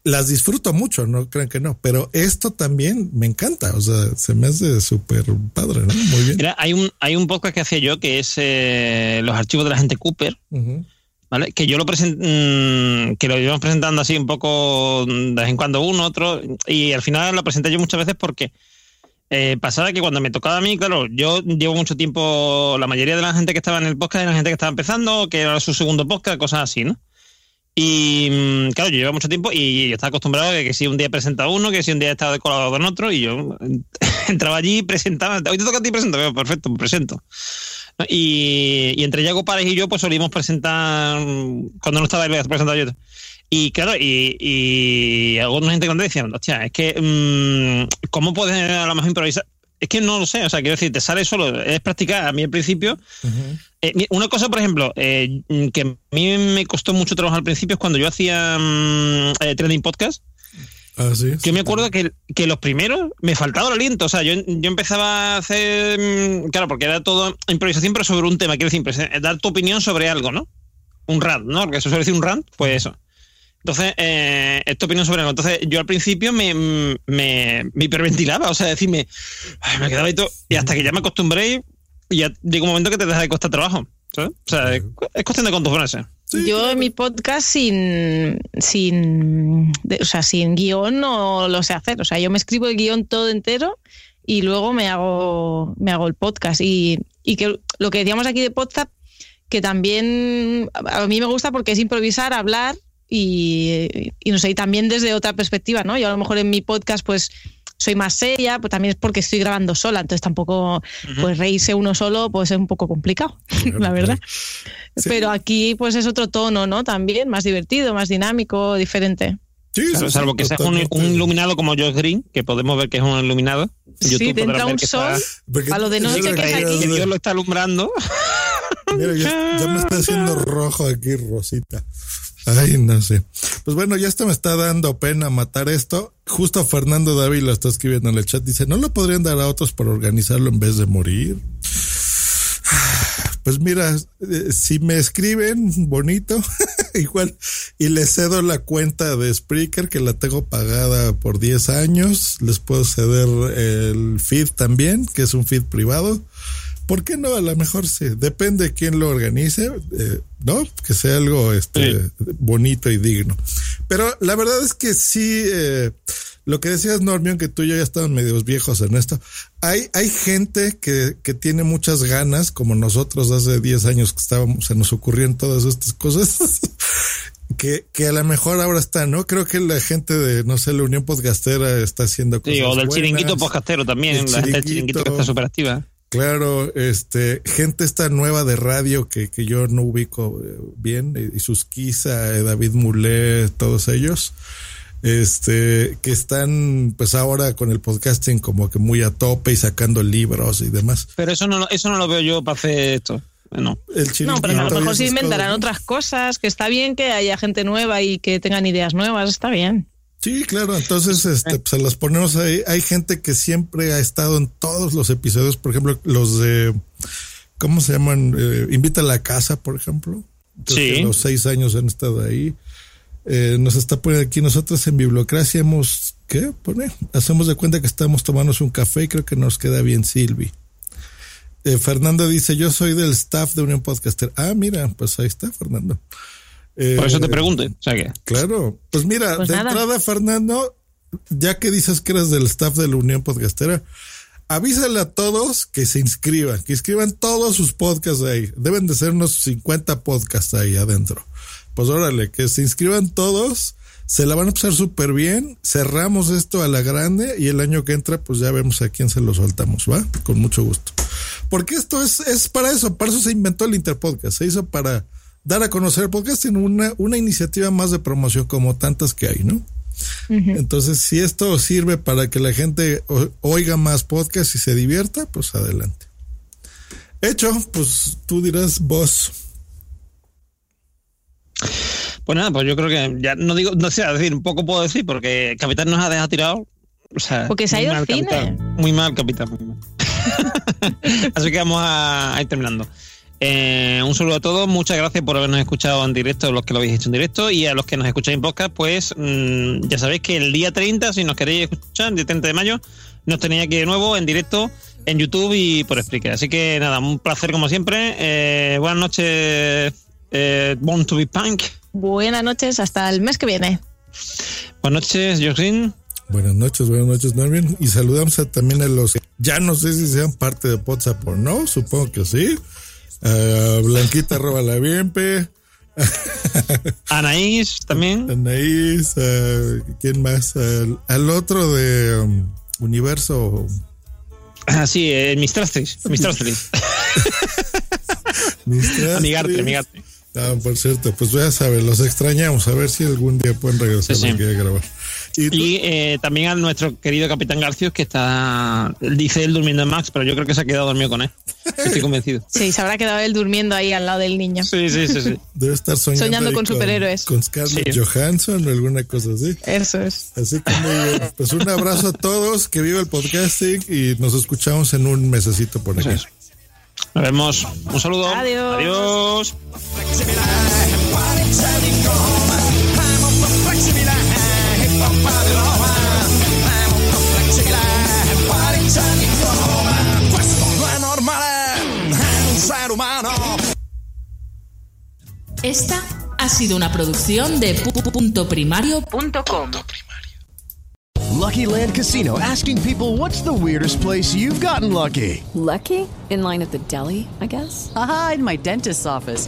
Las disfruto mucho, no crean que no, pero esto también me encanta, o sea, se me hace súper padre, ¿no? Muy bien. Mira, hay un, hay un podcast que hacía yo que es eh, Los archivos de la gente Cooper. Ujú. ¿Vale? Que yo lo present, mm, que lo íbamos presentando así un poco mm, de vez en cuando uno, otro, y al final lo presenté yo muchas veces porque eh, pasaba que cuando me tocaba a mí, claro, yo llevo mucho tiempo, la mayoría de la gente que estaba en el podcast era gente que estaba empezando, que era su segundo podcast, cosas así, ¿no? Y mm, claro, yo llevo mucho tiempo y yo estaba acostumbrado a que, si un día presentaba uno, que si un día estaba colaborador con otro, y yo entraba allí y presentaba. Hoy te toca a ti presentar, perfecto, me presento. Y, y, entre Yago Pares y yo, pues solíamos presentar, cuando no estaba él, presentaba yo. Y claro, y, y alguna gente cuando decían, hostia, es que, mmm, ¿cómo puedes a lo mejor improvisar? Es que no lo sé, o sea, quiero decir, te sale solo, es practicar. A mí al principio, uh -huh. eh, una cosa, por ejemplo, eh, que a mí me costó mucho trabajar al principio es cuando yo hacía mmm, trending podcast. Ah, sí, yo sí, me acuerdo que, que, los primeros me faltaba el aliento. O sea, yo, yo empezaba a hacer. mm, Claro, porque era todo improvisación, pero sobre un tema. Quiero decir, dar tu opinión sobre algo, ¿no? Un rant, ¿no? Porque eso suele decir un rant, pues eso. Entonces, eh, esta opinión sobre algo. Entonces, yo al principio me, me, me hiperventilaba, o sea, decirme, ay, me quedaba y todo. Y hasta que ya me acostumbré, y ya llega un momento que te deja de costar trabajo. ¿sabes? O sea, es, es cuestión de acostumbrarse. Yo en mi podcast sin, sin, o sea, sin guion no lo sé hacer. O sea, yo me escribo el guion todo entero y luego me hago, me hago el podcast. Y, y que lo que decíamos aquí de podcast, que también a mí me gusta porque es improvisar, hablar y, y no sé, y también desde otra perspectiva, ¿no? Yo a lo mejor en mi podcast, pues soy más seria, pues también es porque estoy grabando sola, entonces tampoco, uh -huh. pues reírse uno solo, pues es un poco complicado, claro, la verdad. Sí. Pero aquí, pues es otro tono, ¿no? También más divertido, más dinámico, diferente. Sí, claro, sí, salvo que seas un, un, iluminado como Josh Green, que podemos ver que es un iluminado. Sí, YouTube te entra un sol está, a lo de noche que, es aquí. Que Dios lo está alumbrando. Mira, ya, ya me está haciendo rojo aquí, Rosita. Ay, no sé. Pues bueno, ya hasta me está dando pena matar esto. Justo Fernando David lo está escribiendo en el chat. Dice, ¿no lo podrían dar a otros por organizarlo en vez de morir? Pues mira, eh, si me escriben bonito, igual, y les cedo la cuenta de Spreaker, que la tengo pagada por 10 años, les puedo ceder el feed también, que es un feed privado. ¿Por qué no? A lo mejor sí. Depende de quién lo organice, eh, ¿no? Que sea algo este, sí. bonito y digno. Pero la verdad es que sí, eh, lo que decías, Normion, que tú y yo ya estaban medios viejos en esto. Hay, hay gente que, que tiene muchas ganas, como nosotros hace 10 años que estábamos, se nos ocurrían todas estas cosas. que, que a lo mejor ahora está, ¿no? Creo que la gente de, no sé, la Unión Podcastera está haciendo cosas. Sí, o del buenas. chiringuito podcastero también, el chiringuito, la chiringuito que está súper activa. Claro, este, gente esta nueva de radio que, que yo no ubico eh, bien, y Susquiza, eh, David Mulet, todos ellos, este, que están pues ahora con el podcasting como que muy a tope y sacando libros y demás. Pero eso no, eso no lo veo yo para hacer esto. No. El no, pero a lo mejor se inventarán otras cosas, que está bien que haya gente nueva y que tengan ideas nuevas, está bien. Sí, claro, entonces este, pues, se las ponemos ahí. Hay gente que siempre ha estado en todos los episodios, por ejemplo, los de, ¿cómo se llaman? Eh, Invita a la casa, por ejemplo. Entonces, sí. Los seis años han estado ahí. Eh, nos está poniendo aquí nosotros en Bibliocracia hemos, ¿qué pone? Hacemos de cuenta que estamos tomando un café y creo que nos queda bien Silvi. Eh, Fernando dice, yo soy del staff de Unión Podcaster. Ah, mira, pues ahí está Fernando. Eh, Por eso te pregunto. O sea que... Claro. Pues mira, pues de nada. entrada, Fernando, ya que dices que eres del staff de la Unión Podcastera, avísale a todos que se inscriban, que inscriban todos sus podcasts ahí. Deben de ser unos 50 podcasts ahí adentro. Pues órale, que se inscriban todos, se la van a pasar súper bien, cerramos esto a la grande y el año que entra pues ya vemos a quién se lo soltamos, ¿va? Con mucho gusto. Porque esto es, es para eso, para eso se inventó el Interpodcast, se hizo para dar a conocer el podcast en una, una iniciativa más de promoción como tantas que hay, ¿no? Uh -huh. Entonces, si esto sirve para que la gente oiga más podcast y se divierta, pues adelante. Hecho, pues tú dirás vos. Pues nada, pues yo creo que ya no digo, no sé, decir, un poco puedo decir, porque Capitán nos ha dejado tirado. O sea, porque se ha ido al cine. Capitán, muy mal, Capitán, muy mal. Así que vamos a, a ir terminando. Eh, un saludo a todos, muchas gracias por habernos escuchado en directo, los que lo habéis hecho en directo, y a los que nos escucháis en podcast, pues mmm, ya sabéis que el día 30, si nos queréis escuchar, el día 30 de mayo, nos tenéis aquí de nuevo en directo en YouTube y por Spreaker. Así que nada, un placer como siempre. Eh, buenas noches, eh, Born to be Punk. Buenas noches, hasta el mes que viene. Buenas noches, Josin. Buenas noches, buenas noches, Norman. Y saludamos también a los ya no sé si sean parte de WhatsApp o no, supongo que sí. Blanquita arroba la Bienpe. Anaís también. Anaís, ¿quién más? Al, otro de um, Universo. Ah, sí, el Mistrastris. Mistrastris. amigarte, amigarte. Ah, por cierto, pues ya saber, los extrañamos, a ver si algún día pueden regresar aquí a grabar. Y, eh, también a nuestro querido Capitán Garcios, que está, dice él durmiendo en Max, pero yo creo que se ha quedado dormido con él. Estoy convencido. Sí, se habrá quedado él durmiendo ahí al lado del niño. Sí, sí, sí. sí. Debe estar soñando, soñando con, superhéroes. Con Scarlett Johansson o alguna cosa así. Eso es. Así que Pues un abrazo a todos, que viva el podcasting y nos escuchamos en un mesecito por aquí. Nos vemos. Un saludo. Adiós. Adiós. Esta ha sido una producción de puntoprimario.com. Lucky Land Casino asking people what's the weirdest place you've gotten lucky? Lucky? In line at the deli, I guess? Aha, in my dentist's office.